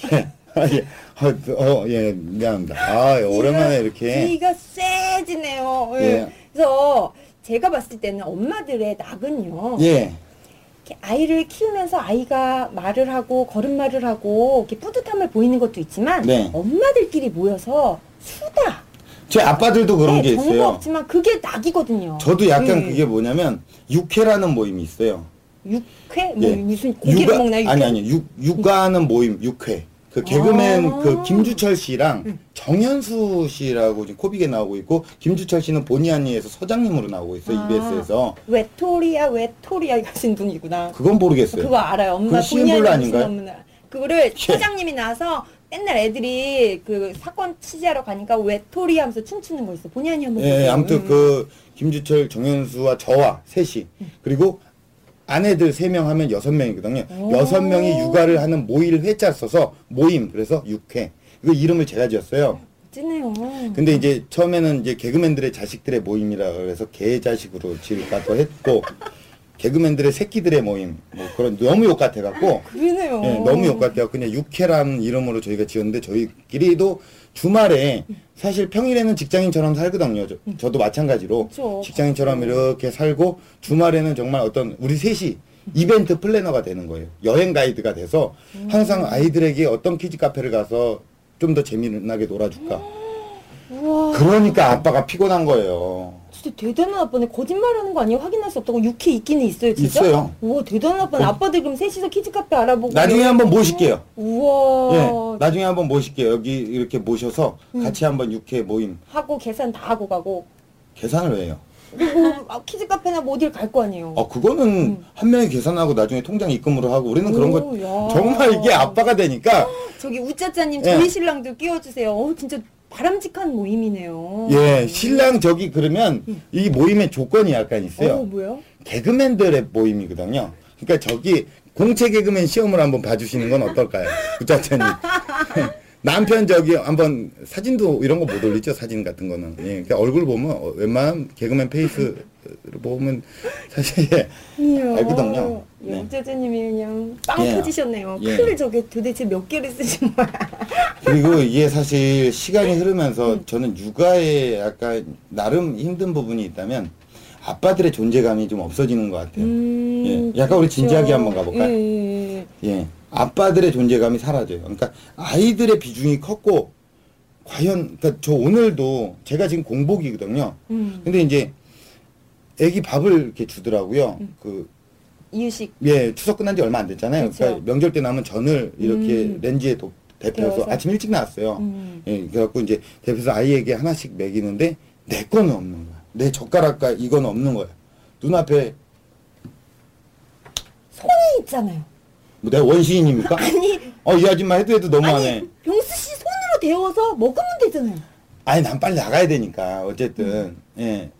예, 어, 어, 예, 미안합니다. 아, 오랜만에 이렇게 귀가 세지네요. 예. 예. 그래서 제가 봤을 때는 엄마들의 낙은요. 예, 아이를 키우면서 아이가 말을 하고 걸음말을 하고 이렇게 뿌듯함을 보이는 것도 있지만 네. 엄마들끼리 모여서 수다. 제 아빠들도 그런 네, 게 정보 있어요. 없지만 그게 낙이거든요. 저도 약간 예. 그게 뭐냐면 육회라는 모임이 있어요. 육회 뭐 예. 무슨 고기를 먹나요? 육회? 아니 아니 육 육아하는 모임 육회. 그 개그맨 아. 그 김주철 씨랑 정현수 씨라고 지금 코빅에 나오고 있고 김주철 씨는 본의 아니에서 서장님으로 나오고 있어요 아. EBS에서 외톨이야 외톨이야 하신 분이구나. 그건 모르겠어요. 그거 알아요. 씨엔블루 아닌가요? 그거를 사장님이 나와서 맨날 애들이 그 사건 취재하러 가니까 외톨이 하면서 춤추는 거 있어. 본의 아니 한번 예, 보세요. 아무튼 음. 그 김주철, 정현수와 저와 셋이 그리고 아내들 세 명 하면 여섯 명이거든요. 오. 여섯 명이 육아를 하는 모일 회자 써서 모임 그래서 육회. 그 이름을 제가 지었어요. 찌네요. 근데 이제 처음에는 이제 개그맨들의 자식들의 모임이라 그래서 개 자식으로 지을까 또 했고 개그맨들의 새끼들의 모임 뭐 그런 너무 욕 같아 갖고 그러네요. 예, 너무 욕 같아요. 그냥 육회라는 이름으로 저희가 지었는데 저희끼리도 주말에 사실 평일에는 직장인처럼 살거든요. 저, 저도 마찬가지로 그쵸. 직장인처럼 이렇게 살고 주말에는 정말 어떤 우리 셋이 이벤트 플래너가 되는 거예요. 여행 가이드가 돼서 항상 아이들에게 어떤 키즈 카페를 가서 좀 더 재미나게 놀아줄까. 우와. 그러니까 아빠가 피곤한 거예요. 진짜 대단한 아빠네. 거짓말하는 거 아니에요? 확인할 수 없다고 육회 있기는 있어요, 진짜? 있어요. 우와, 대단한 아빠네. 아빠들 그럼 셋이서 키즈 카페 알아보고. 나중에 한번 모실게요. 우와. 예, 나중에 한번 모실게요. 여기 이렇게 모셔서 같이 한번 육회 모임. 하고 계산 다 하고 가고. 계산을 왜 해요? 그리고 아, 키즈 카페나 뭐 어딜 갈 거 아니에요. 어, 그거는 한 명이 계산하고 나중에 통장 입금으로 하고 우리는 그런 거 오, 야. 정말 이게 아빠가 되니까 저기 우짜짜님 예. 저희 신랑도 끼워주세요. 어, 진짜 바람직한 모임이네요. 예, 신랑 저기 그러면 이 모임의 조건이 약간 있어요. 어, 뭐요? 개그맨들의 모임이거든요. 그러니까 저기 공채 개그맨 시험을 한번 봐주시는 건 어떨까요? 부자천이. 남편 저기 한번 사진도 이런 거 못 올리죠 사진 같은 거는 예 그러니까 얼굴 보면 어, 웬만한 개그맨 페이스를 보면 사실 예. 알거든요. 예, 네. 그냥 빵 예. 터지셨네요. 예. 클 저게 도대체 몇 개를 쓰신 거야? 그리고 이게 사실 시간이 흐르면서 저는 육아에 약간 나름 힘든 부분이 있다면 아빠들의 존재감이 좀 없어지는 것 같아요. 음, 예, 약간 우리 진지하게 그렇죠. 한번 가볼까요? 예, 예, 예. 예, 아빠들의 존재감이 사라져요. 그러니까 아이들의 비중이 컸고 과연 그러니까 저 오늘도 제가 지금 공복이거든요. 음, 근데 이제 애기 밥을 이렇게 주더라고요. 그 이유식. 예, 추석 끝난 지 얼마 안 됐잖아요. 그렇죠. 그러니까 명절 때 남은 전을 이렇게 음. 렌지에 도, 데펴서 데워서. 아침 일찍 나왔어요. 음. 예, 그래갖고 이제 데펴서 아이에게 하나씩 먹이는데 내 거는 없는 거야. 내 젓가락과 이건 없는 거야. 눈앞에 손이 있잖아요. 뭐 내가 원시인입니까? 아니, 어, 이 아줌마 해도 해도 너무하네. 아니, 병수 씨 손으로 데워서 먹으면 되잖아요. 아니 난 빨리 나가야 되니까 어쨌든 예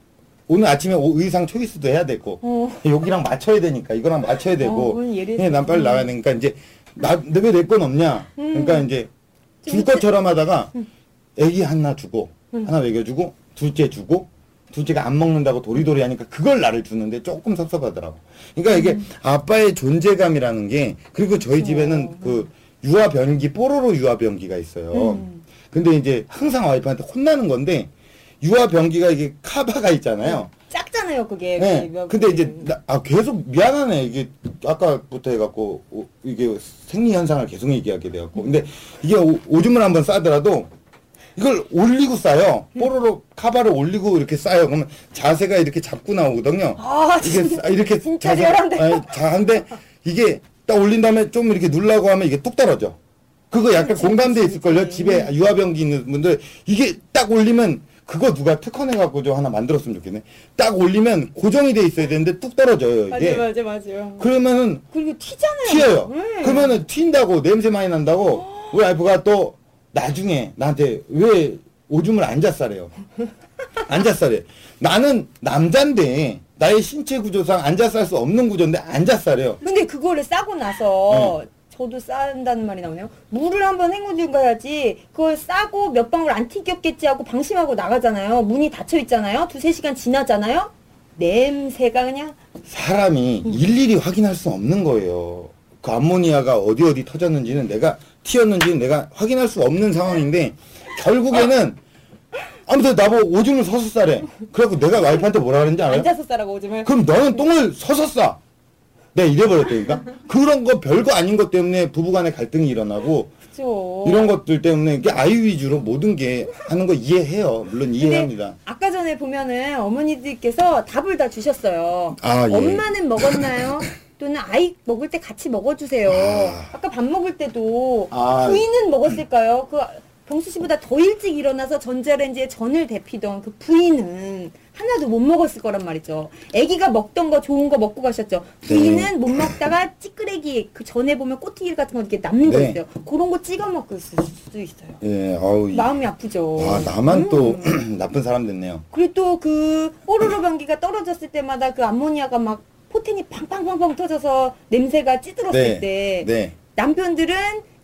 오늘 아침에 오- 의상 초이스도 해야 되고 어. 여기랑 맞춰야 되니까 이거랑 맞춰야 어, 되고 그건 예를 예, 난 빨리 들면. 나가야 되니까 이제 나왜 내건 없냐 그러니까 이제 줄좀 것처럼 하다가 애기 하나 주고 하나 먹여주고 둘째 주고 둘째가 안 먹는다고 도리도리 하니까 그걸 나를 주는데 조금 섭섭하더라고 그러니까 이게 아빠의 존재감이라는 게 그리고 저희 집에는 그 유아 변기 뽀로로 유아 변기가 있어요 음. 근데 이제 항상 와이프한테 혼나는 건데 유아 변기가 이게 카바가 있잖아요. 작잖아요, 그게. 네. 그게 근데 이제 나, 아 계속 미안하네 이게 아까부터 해갖고 오, 이게 생리 현상을 계속 얘기하게 돼갖고 근데 이게 오, 줌을 한번 싸더라도 이걸 올리고 싸요. 뽀로로 카바를 올리고 이렇게 싸요. 그러면 자세가 이렇게 잡고 나오거든요. 아, 이게 진짜, 싸- 이렇게 진짜 자세- 리얼한데. 아니, 자한데 이게 딱 올린 다음에 좀 이렇게 눌라고 하면 이게 뚝 떨어져. 그거 약간 공감돼 있을걸요. 집에 유아병기 있는 분들 이게 딱 올리면 그거 누가 특허내 갖고 좀 하나 만들었으면 좋겠네. 딱 올리면 고정이 돼 있어야 되는데 뚝 떨어져요 이게. 맞아, 맞아, 맞아. 그러면은 그리고 튀잖아요. 튀어요. 네. 그러면은 튄다고 냄새 많이 난다고 우리 와이프가 또 나중에 나한테 왜 오줌을 안 잤싸래요. 안 잤싸래. 나는 남잔데 나의 신체 구조상 안 잤쌀 수 없는 구조인데 안 잤싸래요. 근데 그거를 싸고 나서 저도 싼다는 말이 나오네요. 물을 한번 헹구든 가야지. 그걸 싸고 몇 방울 안 튀겼겠지 하고 방심하고 나가잖아요. 문이 닫혀 있잖아요. 두세 시간 지나잖아요. 냄새가 그냥 사람이 일일이 확인할 수 없는 거예요. 그 암모니아가 어디 어디 터졌는지는 내가 튀었는지는 내가 확인할 수 없는 상황인데 결국에는 아무튼 나보고 오줌을 서서 싸래. 그래갖고 내가 와이프한테 뭐라 그랬는지 알아요? 앉아서 싸라고 오줌을. 그럼 너는 똥을 서서 싸. 내가 이래버렸다니까? 그런 거 별거 아닌 것 때문에 부부간에 갈등이 일어나고 그죠. 이런 것들 때문에 이게 아이 위주로 모든 게 하는 거 이해해요. 물론 이해합니다. 아까 전에 보면은 어머니들께서 답을 다 주셨어요. 아, 예. 엄마는 먹었나요? 또는 아이 먹을 때 같이 먹어주세요. 아. 아까 밥 먹을 때도 아. 부인은 먹었을까요? 그 병수 씨보다 더 일찍 일어나서 전자레인지에 전을 데피던 그 부인은 하나도 못 먹었을 거란 말이죠. 아기가 먹던 거 좋은 거 먹고 가셨죠. 부인은 네. 못 먹다가 찌끄레기 그 전에 보면 꼬티기 같은 거 이렇게 남는 거 네. 있어요. 그런 거 찍어 먹고 있을 수도 있어요. 예, 아우. 이- 마음이 아프죠. 아, 나만 또 음. 나쁜 사람 됐네요. 그리고 또그 뽀로로 변기가 떨어졌을 때마다 그 암모니아가 막 포텐이 팡팡팡팡 터져서 냄새가 찌들었을 네. 때 네. 남편들은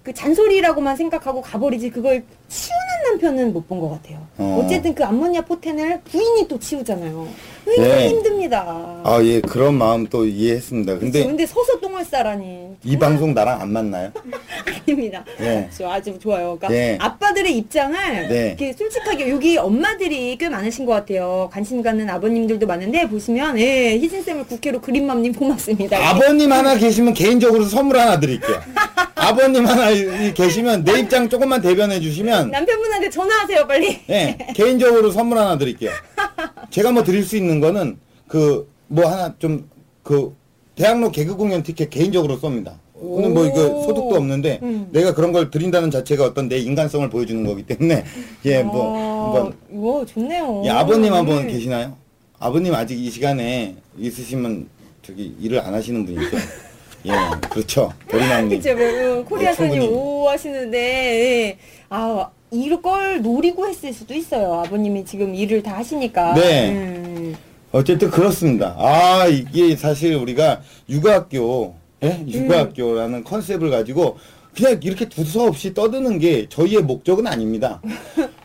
그 잔소리라고만 생각하고 가버리지 그걸 치우는 남편은 못 본 것 같아요. 어. 어. 쨌든그 암모니아 포텐을 부인이 또 치우잖아요. 굉장히 네. 힘듭니다. 아, 예, 그런 마음 또 이해했습니다. 근데, 근데 서서 똥을 싸라니. 이 방송 나랑 안 맞나요? 아닙니다. 예. 저 아주 좋아요. 그러니까 네. 아빠들의 입장을 네. 이렇게 솔직하게 여기 엄마들이 꽤 많으신 것 같아요. 관심 갖는 아버님들도 많은데 보시면 예, 희진 쌤을 국회로 그린맘님 고맙습니다. 아버님 하나 계시면 개인적으로 선물 하나 드릴게요. 아버님 하나 이- 계시면 내 입장 조금만 대변해 주시면 남편분한테 전화하세요 빨리. 예, 개인적으로 선물 하나 드릴게요. 제가 뭐 드릴 수 있는 거는 그 뭐 하나 좀 그 대학로 개그 공연 티켓 개인적으로 쏩니다. 오늘 뭐 이거 오. 소득도 없는데 음. 내가 그런 걸 드린다는 자체가 어떤 내 인간성을 보여주는 거기 때문에 예뭐 아, 한번 이거 좋네요. 예, 아버님 한번 음. 계시나요? 아버님 아직 이 시간에 있으시면 저기 일을 안 하시는 분이죠. 예, 그렇죠. 도리나님. 그쵸, 뭐, 코리아선이. 오 하시는데, 예. 아, 이걸 노리고 했을 수도 있어요. 아버님이 지금 일을 다 하시니까. 네. 음. 어쨌든 그렇습니다. 아 이게 사실 우리가 육아학교, 예? 육아학교라는 컨셉을 가지고 그냥 이렇게 두서없이 떠드는 게 저희의 목적은 아닙니다.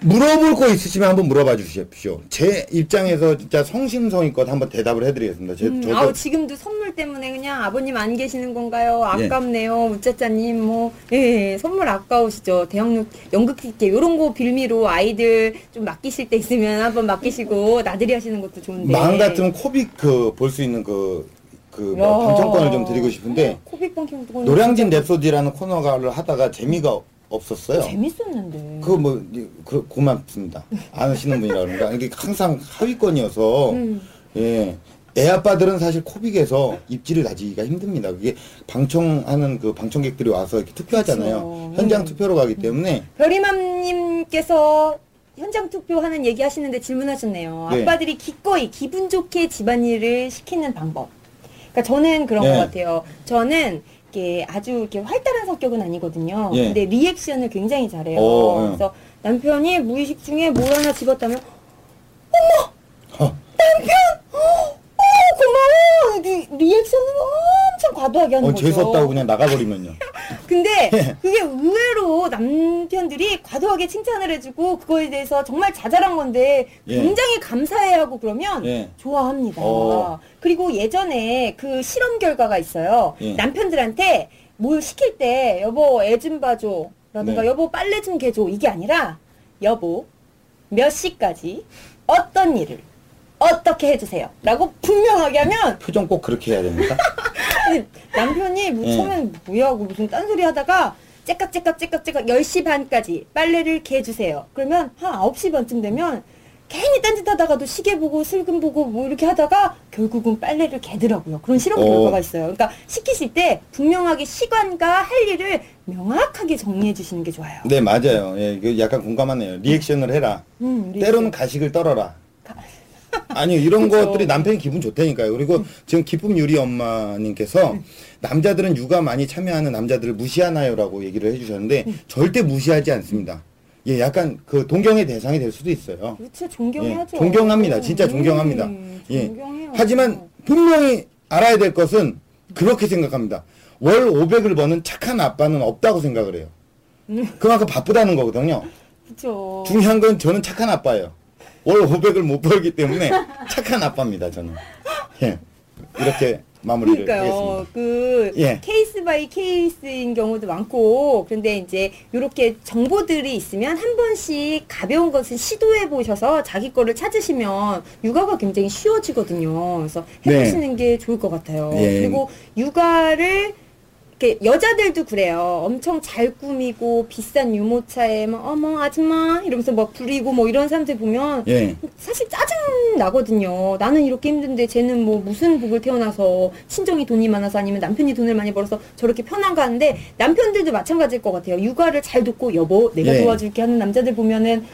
물어볼 거 있으시면 한번 물어봐 주십시오. 제 입장에서 진짜 성심성의껏 한번 대답을 해드리겠습니다. 제, 음, 저도 아우, 지금도 선물 때문에 그냥 아버님 안 계시는 건가요? 예. 아깝네요. 우짜짜님, 뭐, 예, 선물 아까우시죠. 대학로 연극 티켓, 요런 거 빌미로 아이들 좀 맡기실 때 있으면 한번 맡기시고 나들이 하시는 것도 좋은데. 마음 같으면 코빅 그 볼 수 있는 그, 그, 야. 뭐 당첨권을 좀 드리고 싶은데, 코빅 노량진 랩소디라는 코너를 하다가 재미가 없었어요. 재밌었는데. 그, 뭐, 이- 그, 고맙습니다. 안 하시는 분이라 그런가. 이게 항상 하위권이어서, 음. 예. 애 아빠들은 사실 코빅에서 입지를 다지기가 힘듭니다. 그게 방청하는 그 방청객들이 와서 이렇게 투표하잖아요. 현장 음. 투표로 가기 때문에, 별이맘님께서 현장 투표하는 얘기 하시는데 질문하셨네요. 네. 아빠들이 기꺼이 기분 좋게 집안일을 시키는 방법. 그러니까 저는 그런 네. 것 같아요. 저는 이렇게 아주 이렇게 활달한 성격은 아니거든요. 예. 근데 리액션을 굉장히 잘해요. 오, 예. 그래서 남편이 무의식 중에 뭘 하나 집었다면 허, 어, 고마워. 리, 리액션을 엄청 과도하게 하는 어, 거죠. 재수없다고 그냥 나가버리면요. 근데 그게 의외로 남편들이 과도하게 칭찬을 해주고 그거에 대해서 정말 자잘한 건데 예. 굉장히 감사해하고 그러면 예. 좋아합니다. 어. 그리고 예전에 그 실험 결과가 있어요. 예. 남편들한테 뭘 시킬 때 여보 애 좀 봐줘 라든가 네. 여보 빨래 좀 개줘 이게 아니라 여보 몇 시까지 어떤 일을 어떻게 해주세요 라고 분명하게 하면 표정 꼭 그렇게 해야 됩니까? 아니, 남편이 뭐 예. 처음엔 뭐야 하고 무슨 딴소리 하다가 째깍째깍째깍째깍 10시 반까지 빨래를 개주세요. 그러면 한 9시 반쯤 되면 괜히 딴짓 하다가도 시계 보고 슬금 보고 뭐 이렇게 하다가 결국은 빨래를 개더라고요. 그런 실험 어. 결과가 있어요. 그러니까 시키실 때 분명하게 시간과 할 일을 명확하게 정리해 주시는 게 좋아요. 네, 맞아요. 예, 이거 약간 공감하네요. 리액션을 해라. 음, 우리 때로는 가식을 떨어라. 아니요, 이런 그렇죠. 것들이 남편이 기분 좋다니까요. 그리고 지금 기쁨 유리 엄마님께서 음. 남자들은 육아 많이 참여하는 남자들을 무시하나요라고 얘기를 해주셨는데 음. 절대 무시하지 않습니다. 예, 약간 그 동경의 대상이 될 수도 있어요. 그렇죠. 존경해야죠. 예, 존경합니다. 진짜 존경합니다. 음, 예. 존경해요. 하지만 분명히 알아야 될 것은 그렇게 생각합니다. 월 500을 버는 착한 아빠는 없다고 생각을 해요. 음. 그만큼 바쁘다는 거거든요. 그렇죠. 중요한 건 저는 착한 아빠예요. 월 500을 못 벌기 때문에 착한 아빠입니다, 저는. 예. 이렇게 마무리를 그러니까요. 하겠습니다. 그 예. case by case인 경우도 많고 그런데 이제 이렇게 정보들이 있으면 한 번씩 가벼운 것을 시도해 보셔서 자기 거를 찾으시면 육아가 굉장히 쉬워지거든요. 그래서 해보시는 게 좋을 것 같아요. 네. 예. 그리고 육아를 이렇게 여자들도 그래요. 엄청 잘 꾸미고 비싼 유모차에 막 어머 아줌마 이러면서 막 부리고 뭐 이런 사람들 보면 예. 사실 짜증 짜증 나거든요. 나는 이렇게 힘든데 쟤는 뭐 무슨 복을 태어나서 친정이 돈이 많아서 아니면 남편이 돈을 많이 벌어서 저렇게 편한가 하는데 남편들도 마찬가지일 것 같아요. 육아를 잘 돕고 여보 내가 예. 도와줄게 하는 남자들 보면은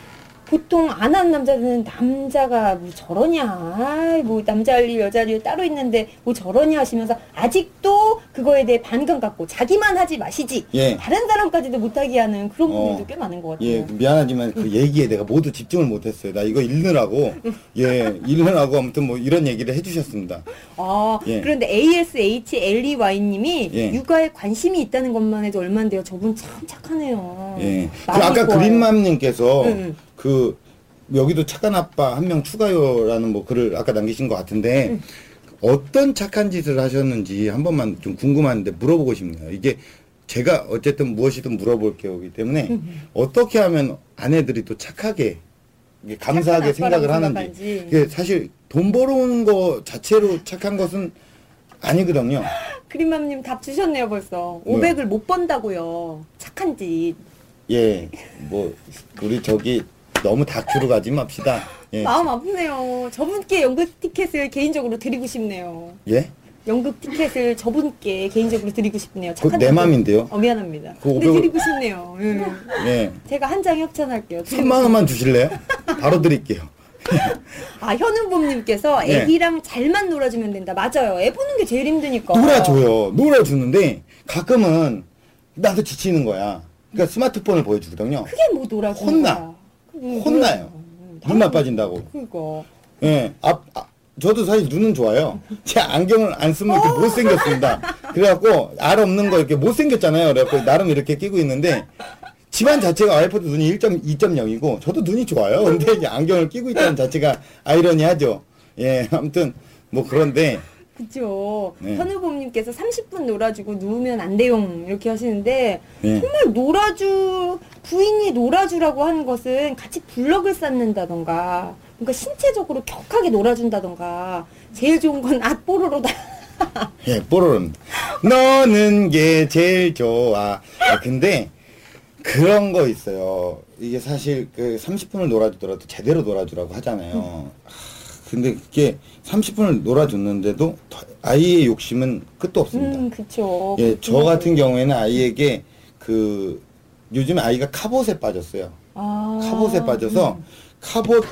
보통 안 하는 남자들은 남자가 뭐 저러냐, 뭐 남자 할 일, 여자 할 일 따로 있는데 뭐 저러냐 하시면서 아직도 그거에 대해 반감 갖고 자기만 하지 마시지. 예. 다른 사람까지도 못하게 하는 그런 어. 분들도 꽤 많은 것 같아요. 예, 미안하지만 그 얘기에 내가 모두 집중을 못했어요. 나 이거 읽느라고, 예, 읽느라고 아무튼 뭐 이런 얘기를 해주셨습니다. 아, 예. 그런데 ASHLEY님이 예. 육아에 관심이 있다는 것만 해도 얼만데요. 저분 참 착하네요. 예. 그 아까. 그린맘님께서 응, 응. 그 여기도 착한 아빠 한 명 추가요라는 뭐 글을 아까 남기신 것 같은데 어떤 착한 짓을 하셨는지 한 번만 좀 궁금한데 물어보고 싶네요. 이게 제가 어쨌든 무엇이든 물어볼 거기 때문에 어떻게 하면 아내들이 또 착하게 감사하게 생각을 하는지. 이게 사실 돈 벌어오는 거 자체로 착한 것은 아니거든요. 그린맘님 답 주셨네요, 벌써. 뭐요? 500을 못 번다고요. 착한 짓. 예, 뭐 우리 저기 너무 다큐로 가지 맙시다. 예, 마음 아프네요. 저분께 연극 티켓을 개인적으로 드리고 싶네요. 예, 연극 티켓을 저분께 개인적으로 드리고 싶네요. 그거 착한 내 분께. 맘인데요. 어, 미안합니다. 그 근데 500을 드리고 싶네요. 예. 예, 제가 한 장 협찬할게요. 드리고 3만 원만 주실래요? 바로 드릴게요. 아, 현우봄님께서 네. 애기랑 잘만 놀아주면 된다. 맞아요. 애 보는 게 제일 힘드니까. 놀아줘요. 놀아주는데 가끔은 나도 지치는 거야. 그러니까 스마트폰을 보여주거든요. 그게 뭐 놀아주는 혼나. 거야. 음, 혼나요. 눈만 빠진다고. 그거. 예, 앞, 아, 저도 사실 눈은 좋아요. 제 안경을 안 쓰면 이렇게 못생겼습니다. 그래갖고, 알 없는 거 이렇게 못생겼잖아요. 그래갖고, 나름 이렇게 끼고 있는데, 집안 자체가 와이프도 눈이 1.2.0이고, 저도 눈이 좋아요. 근데 이제 안경을 끼고 있다는 자체가 아이러니하죠. 예, 아무튼, 뭐 그런데, 그죠. 네. 현우봄님께서 30분 놀아주고 누우면 안 돼용 이렇게 하시는데 예. 정말 놀아주 부인이 놀아주라고 하는 것은 같이 블럭을 쌓는다던가 그러니까 신체적으로 격하게 놀아준다던가 제일 좋은 건 앗보로로다. 예, 뽀로로는. 너는 게 제일 좋아. 아, 근데, 그런 거 있어요. 이게 사실 그 30분을 놀아주더라도 제대로 놀아주라고 하잖아요. 하, 근데 그게 30분을 놀아줬는데도 더- 아이의 욕심은 끝도 없습니다. 음, 그쵸. 예, 저 같은 경우에는 아이에게 그, 요즘에 아이가 카봇에 빠졌어요. 아. 카봇에 빠져서 카봇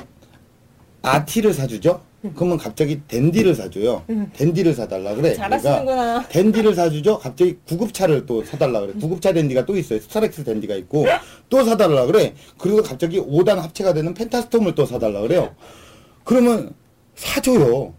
아티를 사주죠? 그러면 갑자기 댄디를 사줘요. 댄디를 사달라 그래. 잘하시는구나. 댄디를 사주죠? 갑자기 구급차를 또 사달라 그래. 구급차 댄디가 또 있어요. 스타렉스 댄디가 있고 또 사달라 그래. 그리고 갑자기 5단 합체가 되는 펜타스톰을 또 사달라 그래요. 그러면 사줘요.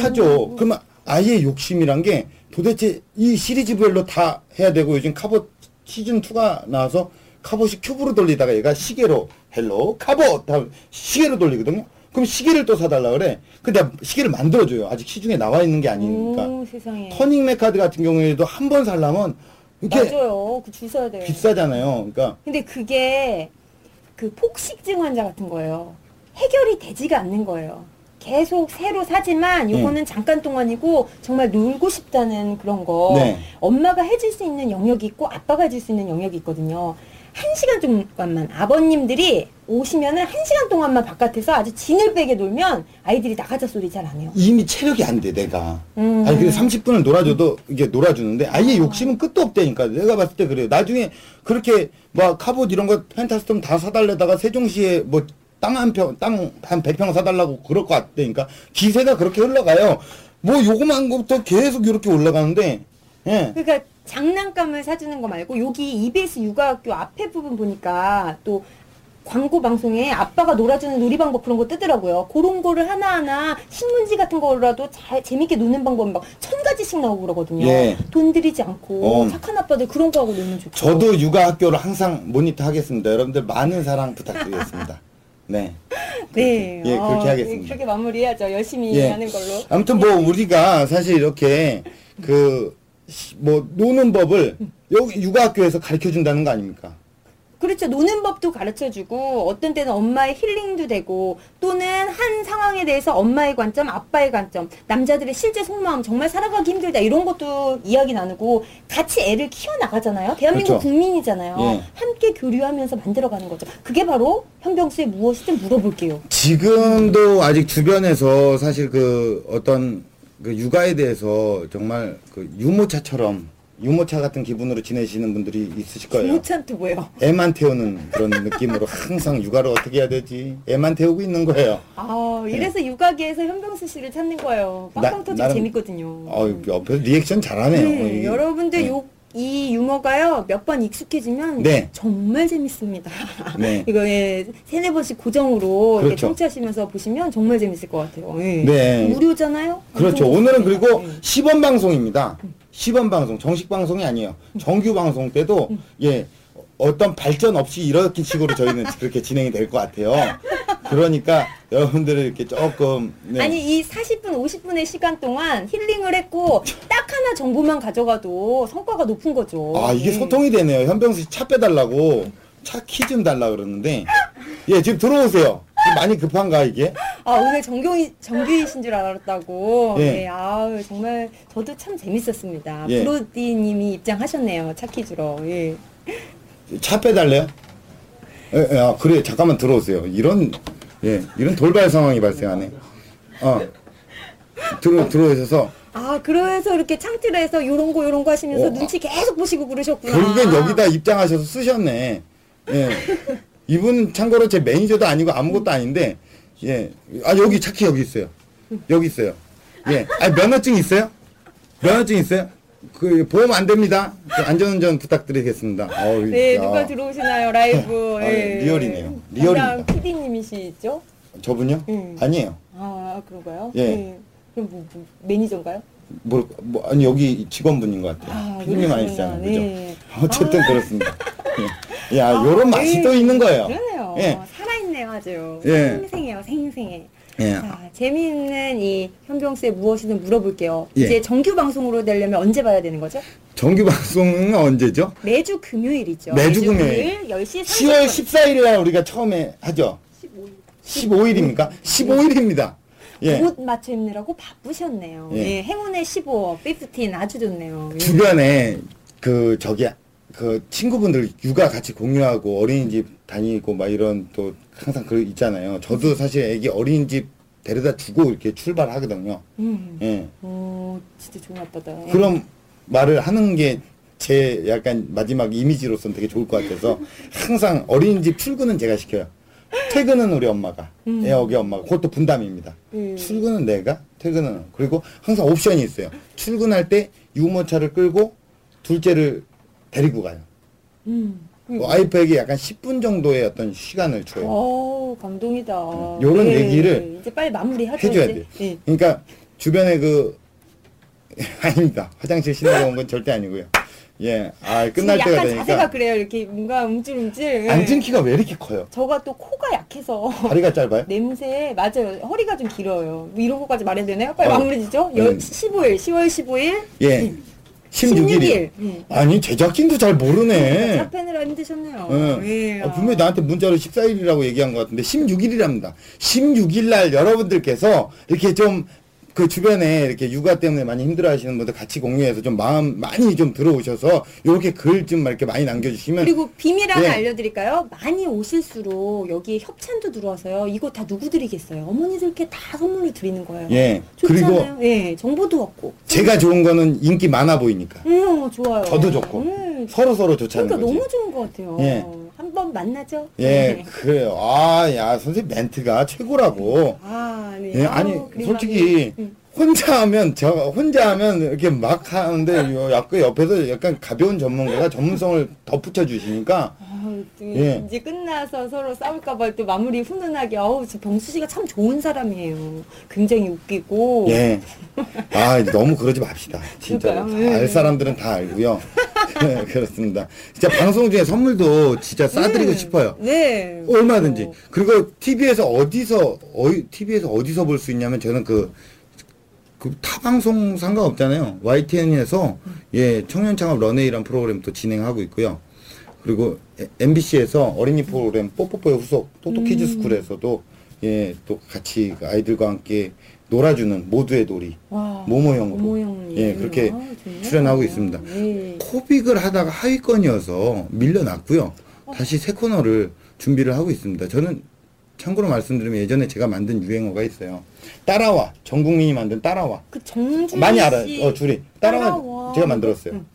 사줘. 그러면 아이의 욕심이란 게 도대체 이 시리즈별로 다 해야 되고 요즘 카봇 시즌 2가 나와서 카봇이 큐브로 돌리다가 얘가 시계로 헬로 카봇 하면 시계로 돌리거든요. 그럼 시계를 또 사달라 그래. 근데 내가 시계를 만들어줘요. 아직 시중에 나와 있는 게 아니니까. 오, 세상에. 터닝 메카드 같은 경우에도 한 번 살려면 이게 맞아요. 그 주셔야 돼요. 비싸잖아요. 그러니까 근데 그게 그 폭식증 환자 같은 거예요. 해결이 되지가 않는 거예요. 계속 새로 사지만 요거는 잠깐 동안이고 정말 놀고 싶다는 그런 거. 네. 엄마가 해줄 수 있는 영역이 있고 아빠가 해줄 수 있는 영역이 있거든요. 한 시간 동안만 아버님들이 오시면은 한 시간 동안만 바깥에서 아주 진을 빼게 놀면 아이들이 나가자 소리 잘 안 해요. 이미 체력이 안 돼, 내가. 음. 아니, 근데 30분을 놀아줘도 이게 놀아주는데 아예 욕심은 끝도 없다니까. 내가 봤을 때 그래요. 나중에 그렇게 막 카봇 이런 거 펜타스톰 다 사달래다가 세종시에 뭐 땅 한 평, 땅 한 100평 사달라고 그럴 것 같다니까. 기세가 그렇게 흘러가요. 뭐 요거만 것부터 계속 이렇게 올라가는데, 예. 그러니까 장난감을 사주는 거 말고 여기 EBS 육아학교 앞에 부분 보니까 또 광고 방송에 아빠가 놀아주는 놀이 방법 그런 거 뜨더라고요. 그런 거를 하나하나 신문지 같은 거라도 잘 재밌게 노는 방법 막천 가지씩 나오고 그러거든요. 예. 돈 들이지 않고 어. 착한 아빠들 그런 거 하고 놀면 좋죠. 저도 육아 학교를 항상 모니터 하겠습니다. 여러분들 많은 사랑 부탁드리겠습니다. 네. 네. 예, 그렇게 어, 하겠습니다. 그렇게 마무리해야죠. 열심히 예. 하는 걸로. 아무튼 뭐 우리가 사실 이렇게 그 뭐 노는 법을 여기 육아학교에서 가르쳐 준다는 거 아닙니까? 그렇죠. 노는 법도 가르쳐 주고 어떤 때는 엄마의 힐링도 되고 또는 한 상황에 대해서 엄마의 관점, 아빠의 관점, 남자들의 실제 속마음 정말 살아가기 힘들다 이런 것도 이야기 나누고 같이 애를 키워 나가잖아요. 대한민국 그렇죠. 국민이잖아요. 예. 함께 교류하면서 만들어 가는 거죠. 그게 바로 현병수의 무엇이든 물어볼게요. 지금도 아직 주변에서 사실 그 어떤 그 육아에 대해서 정말 그 유모차처럼 유모차 같은 기분으로 지내시는 분들이 있으실 거예요. 또 뭐예요? 애만 태우는 그런 느낌으로 항상 육아를 어떻게 해야 되지? 애만 태우고 있는 거예요. 아 이래서 육아계에서 현병수 씨를 찾는 거예요. 나- 빵빵 터지고 나름- 재밌거든요. 어, 옆에서 리액션 잘하네요. 네, 이게. 여러분들 네. 요, 이 유머가요, 몇 번 익숙해지면 네. 정말 재밌습니다. 네. 이거 예, 세네 번씩 고정으로 이렇게 그렇죠. 청취하시면서 보시면 정말 재밌을 것 같아요. 예. 네. 무료잖아요? 그렇죠. 오늘은. 그리고 예. 시범 방송입니다. 시범 방송, 정식 방송이 아니에요. 정규 방송 때도 예 어떤 발전 없이 이렇게 식으로 저희는 그렇게 진행이 될 것 같아요. 그러니까 여러분들을 이렇게 조금 네. 아니 이 40분, 50분의 시간 동안 힐링을 했고 딱 하나 정보만 가져가도 성과가 높은 거죠. 아 이게 예. 소통이 되네요. 현병수 씨 차 빼달라고 차 키 좀 달라 그러는데 예 지금 들어오세요. 많이 급한가 이게? 아 오늘 정규이 정규이신 줄 알았다고. 예. 네, 아우 정말 저도 참 재밌었습니다. 예. 브로디님이 입장하셨네요. 차키 주러. 예. 차 빼달래요? 예, 예, 아, 그래 잠깐만 들어오세요. 이런 예 이런 돌발 상황이 발생하네. 어 들어 들어오셔서 아 그래서 이렇게 창틀을 해서 요런 거 요런 거 하시면서 어, 눈치 계속 보시고 그러셨구나. 결국엔 여기다 입장하셔서 쓰셨네. 예. 이분 참고로 제 매니저도 아니고 아무것도 아닌데, 예. 아, 여기 차키 여기 있어요. 여기 있어요. 예. 아, 면허증 있어요? 면허증 있어요? 그, 보험 안 됩니다. 그 안전운전 부탁드리겠습니다. 어우, 네 야. 누가 들어오시나요 라이브. 아, 예. 리얼이네요. 리얼입니다. PD님이시죠? 저분요? 음. 아니에요. 아 그런가요? 예. 그럼 뭐, 뭐 매니저인가요? 뭐, 뭐, 아니, 여기 직원분인 것 같아요. 아, 피디님 그러시구나. 아니시잖아요. 그죠? 네. 어쨌든 아. 그렇습니다. 예. 야, 아, 요런 맛이 예. 또 있는 거예요. 그러네요. 예. 살아있네요 아주. 예. 생생해요 생생해. 예. 자, 재미있는 이 현병수의 무엇이든 물어볼게요. 예. 이제 정규 방송으로 되려면 언제 봐야 되는 거죠? 정규 방송은 언제죠? 매주 금요일이죠. 매주 금요일. 10시 10월 30분. 14일 날 우리가 처음에 하죠. 15일. 입니까 15일입니다. 예. 옷 맞춰 입느라고 바쁘셨네요. 예. 예. 행운의 15, 15 아주 좋네요. 예. 주변에 그 저기 그 친구분들 육아 같이 공유하고 어린이집 다니고 막 이런 또 항상 그 있잖아요. 저도 사실 애기 어린이집 데려다 주고 이렇게 출발하거든요. 음. 예. 오, 진짜 좋은 아빠다. 예. 그런 말을 하는 게 제 약간 마지막 이미지로서는 되게 좋을 것 같아서 항상 어린이집 출근은 제가 시켜요. 퇴근은 우리 엄마가, 음. 애어기 엄마가. 그것도 분담입니다. 음. 출근은 내가, 퇴근은. 그리고 항상 옵션이 있어요. 출근할 때 유모차를 끌고 둘째를 데리고 가요. 음. 와이프에게 약간 10분 정도의 어떤 시간을 줘요. 어, 감동이다. 요런 예. 얘기를 이제 빨리 마무리하죠. 해줘야 이제. 돼요. 예. 그러니까 주변에 그, 아닙니다. 화장실 신나고 온 건 절대 아니고요. 예. 아, 끝날 지금 때가 약간 되니까. 자세가 그래요. 이렇게 뭔가 움찔움찔. 예. 앉은 키가 왜 이렇게 커요? 저가 또 코가 약해서 다리가 짧아요? 냄새 맞아요. 허리가 좀 길어요. 뭐 이런 것까지 말해도 되나요? 빨리 어. 마무리 짓죠. 음. 15일, 10월 15일, 예. 16일이. 음. 아니, 제작진도 잘 모르네. 사펜으로 힘드셨네요. 예. 예. 아, 분명히 나한테 문자로 14일이라고 얘기한 것 같은데 16일이랍니다. 16일 날 여러분들께서 이렇게 좀 그 주변에 이렇게 육아 때문에 많이 힘들어 하시는 분들 같이 공유해서 좀 마음 많이 좀 들어오셔서 이렇게 글 좀 이렇게 많이 남겨주시면 그리고 비밀 하나 예. 알려드릴까요? 많이 오실수록 여기에 협찬도 들어와서요. 이거 다 누구 드리겠어요? 어머니들께 다 선물로 드리는 거예요. 예. 좋잖아요. 그리고 예, 정보도 없고. 제가 좋은 거는 인기 많아 보이니까 음, 좋아요. 저도 좋고 음, 서로 서로 좋다는 그러니까 거지. 너무 좋은 것 같아요. 예. 한번 만나죠. 예, 네. 그래요. 아, 야, 선생님 멘트가 최고라고. 아, 네. 예, 아니, 아우. 솔직히, 음. 혼자 하면, 저, 혼자 하면 이렇게 막 하는데, 요, 약간 옆에서 약간 가벼운 전문가가 전문성을 덧붙여 주시니까, 또 예. 이제 끝나서 서로 싸울까봐 또 마무리 훈훈하게. 어우, 저 병수 씨가 참 좋은 사람이에요. 굉장히 웃기고. 예. 아, 너무 그러지 맙시다. 진짜. 그러니까요. 예. 알 사람들은 다 알고요. 네, 그렇습니다. 진짜 방송 중에 선물도 진짜 싸드리고 네. 싶어요. 네. 얼마든지. 어, 그리고 TV에서 어디서, 어이, TV에서 어디서 볼 수 있냐면 저는 그, 그 타방송 상관없잖아요. YTN에서, 예, 청년 창업 런웨이라는 프로그램도 진행하고 있고요. 그리고 MBC에서 어린이 프로그램 뽀뽀뽀의 후속 똑똑 키즈 스쿨에서도 예, 또 같이 그 아이들과 함께 놀아주는 모두의 놀이 와. 모모형으로 모모형. 예, 그렇게 아. 출연하고 있습니다. 예. 코빅을 하다가 하위권이어서 밀려났고요. 어. 다시 새 코너를 준비를 하고 있습니다. 저는 참고로 말씀드리면 예전에 제가 만든 유행어가 있어요. 따라와. 전 국민이 만든 따라와. 그 정준 많이 알아요. 씨 어, 줄이. 따라와. 따라와. 제가 만들었어요. 응.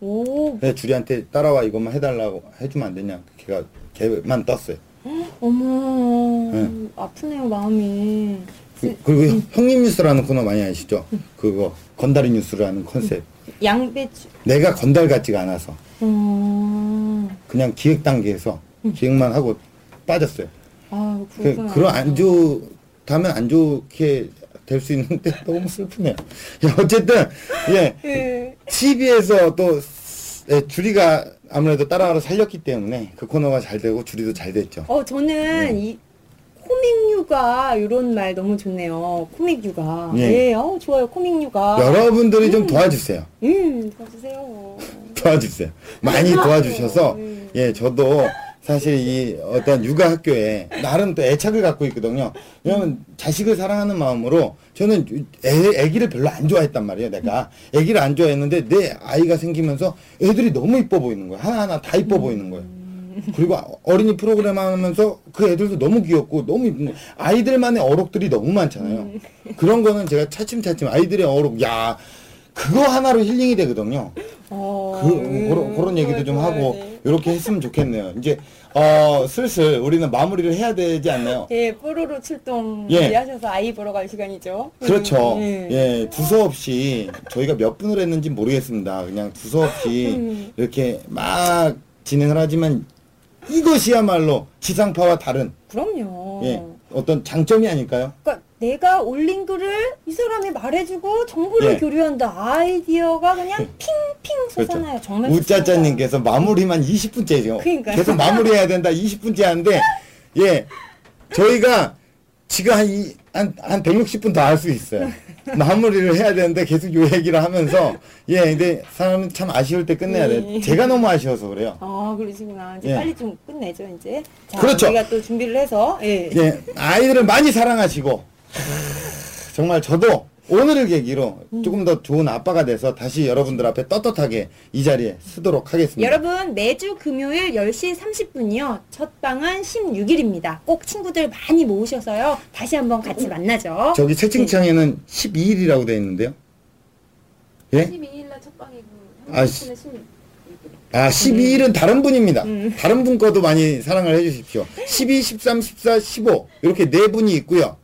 오, 그래서 줄이한테 따라와 이것만 해달라고 해주면 안 되냐. 걔가 걔만 떴어요. 어머, 네. 아프네요 마음이. 그- 그리고 형님 뉴스라는 코너 많이 아시죠? 그거 건달이 뉴스라는 컨셉. 양배추. 내가 건달 같지가 않아서 어, 그냥 기획 단계에서 기획만 하고 빠졌어요. 아 그. 그런 안 좋다면 안 좋게 될 수 있는데 너무 슬프네요. 야, 어쨌든 예 예. TV에서 또 예, 주리가 아무래도 따라가서 살렸기 때문에 그 코너가 잘 되고 주리도 잘 됐죠. 어 저는 네. 이 코믹 육아 이런 말 너무 좋네요. 코믹 육아. 예. 예, 어 좋아요. 코믹 육아. 여러분들이 좀 도와주세요. 음, 도와주세요. 도와주세요. 많이 도와주셔서 음. 예 저도 사실 이 어떤 육아 학교에 나름 또 애착을 갖고 있거든요. 왜냐면 자식을 사랑하는 마음으로 저는 애, 애기를 별로 안 좋아했단 말이에요. 내가 애기를 안 좋아했는데 내 아이가 생기면서 애들이 너무 이뻐 보이는 거예요. 하나하나 다 이뻐 보이는 거예요. 그리고 어린이 프로그램 하면서 그 애들도 너무 귀엽고 너무 이쁜. 아이들만의 어록들이 너무 많잖아요. 그런 거는 제가 차츰차츰 아이들의 어록 야 그거 하나로 힐링이 되거든요. 어, 그, 음, 그런, 그런 얘기도 좀 하고, 네. 이렇게 했으면 좋겠네요. 이제, 어, 슬슬 우리는 마무리를 해야 되지 않나요? 예, 뽀로로 출동 예. 하셔서 아이 보러 갈 시간이죠. 그렇죠. 음, 예. 예, 두서없이, 저희가 몇 분을 했는지 모르겠습니다. 그냥 두서없이 음. 이렇게 막 진행을 하지만, 이것이야말로 지상파와 다른, 그럼요. 예, 어떤 장점이 아닐까요? 그러니까 내가 올린 글을 이 사람이 말해주고 정보를 예. 교류한다. 아이디어가 그냥 핑핑 그렇죠. 쏘잖아요. 정말. 우짜짜님께서 마무리만 20분째죠. 그러니까요. 계속 마무리해야 된다. 20분째 하는데, 예, 저희가 지금 한, 이, 한, 한 160분 더 할 수 있어요. 마무리를 해야 되는데 계속 요 얘기를 하면서, 예, 근데 사람은 참 아쉬울 때 끝내야 돼. 네. 제가 너무 아쉬워서 그래요. 아, 그러시구나. 이제 예. 빨리 좀 끝내죠, 이제. 자, 그렇죠. 저희가 또 준비를 해서, 예. 예, 아이들을 많이 사랑하시고, 정말 저도 오늘을 계기로 조금 더 좋은 아빠가 돼서 다시 여러분들 앞에 떳떳하게 이 자리에 서도록 하겠습니다. 여러분, 매주 금요일 10시 30분이요. 첫 방은 16일입니다. 꼭 친구들 많이 모으셔서요. 다시 한번 같이 만나죠. 저기 채팅창에는 12일이라고 되어 있는데요. 예? 12일 날 첫 방이고 아. 16일. 아, 12일은 다른 분입니다. 음. 다른 분 거도 많이 사랑을 해주십시오. 12, 13, 14, 15. 이렇게 네 분이 있고요.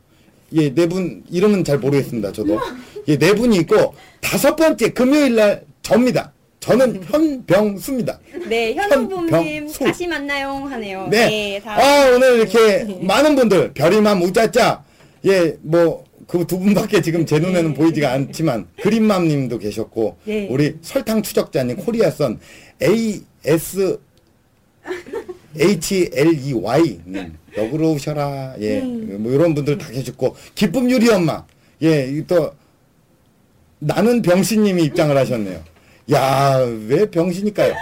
예, 네 분, 이름은 잘 모르겠습니다. 저도. 예, 네 분이 있고, 다섯 번째 금요일 날 접니다. 저는 현병수입니다. 네, 현우범님 현병수. 다시 만나요 하네요. 네. 다음. 아, 오늘 이렇게 많은 분들, 별이맘 우짜짜, 예, 뭐, 그 두 분밖에 지금 제 눈에는 보이지가 않지만, 그린맘 님도 계셨고, 네. 우리 설탕 추적자님, 코리아선, AS, HLEY 님, 역으로 오셔라. 예, 뭐 이런 분들 다 계셨고, 기쁨 유리 엄마, 예, 이또 나는 병신님이 입장을 하셨네요. 야, 왜 병신일까요?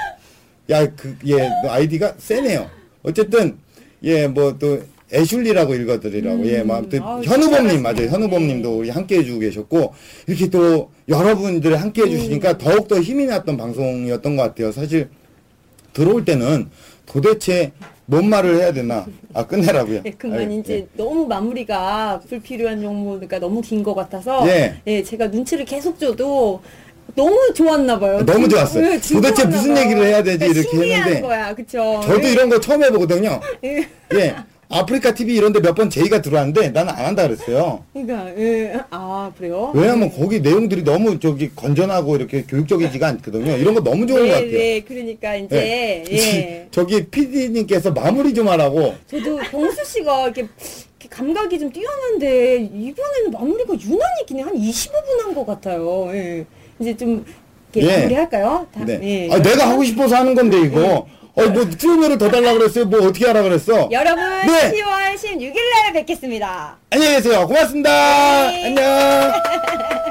야, 그, 예, 너 아이디가 세네요. 어쨌든, 예, 뭐 또, 애슐리라고 읽어드리라고, 예, 뭐, 아무튼, 아우, 현우범님, 맞아요. 현우범님도 우리 함께 해주고 계셨고, 이렇게 또, 여러분들이 함께 해주시니까 더욱더 힘이 났던 방송이었던 것 같아요. 사실, 들어올 때는 도대체 뭔 말을 해야 되나? 아, 끝내라고요. 네, 그만 아유, 이제 예. 너무 마무리가 불필요한 정보가 너무 긴 것 같아서 예. 예, 제가 눈치를 계속 줘도 너무 좋았나 봐요. 너무 진- 좋았어요. 예, 진짜 도대체 무슨 봐요. 얘기를 해야 되지? 그러니까 이렇게 신기한 했는데 거야? 저도 예. 이런 거 처음 해보거든요. 예. 예. 아프리카 TV 이런 데 몇 번 제의가 들어왔는데 나는 안 한다 그랬어요. 그러니까 예. 아 그래요? 왜냐면 거기 내용들이 너무 저기 건전하고 이렇게 교육적이지가 않거든요. 이런 거 너무 좋은 네, 것 같아요. 네, 그러니까 이제 네. 예. 저기 PD님께서 마무리 좀 하라고. 저도 병수 씨가 이렇게, 이렇게 감각이 좀 뛰어난데 이번에는 마무리가 유난히 기네 한 25분 한 것 같아요. 예. 이제 좀 이렇게 예. 마무리할까요? 다, 네. 예. 아, 내가 하고 싶어서 하는 건데 이거. 어, 뭐 출연료를 더 달라 그랬어요. 뭐 어떻게 하라 그랬어. 여러분 네. 10월 16일 날 뵙겠습니다. 안녕히 계세요. 고맙습니다. 네. 안녕.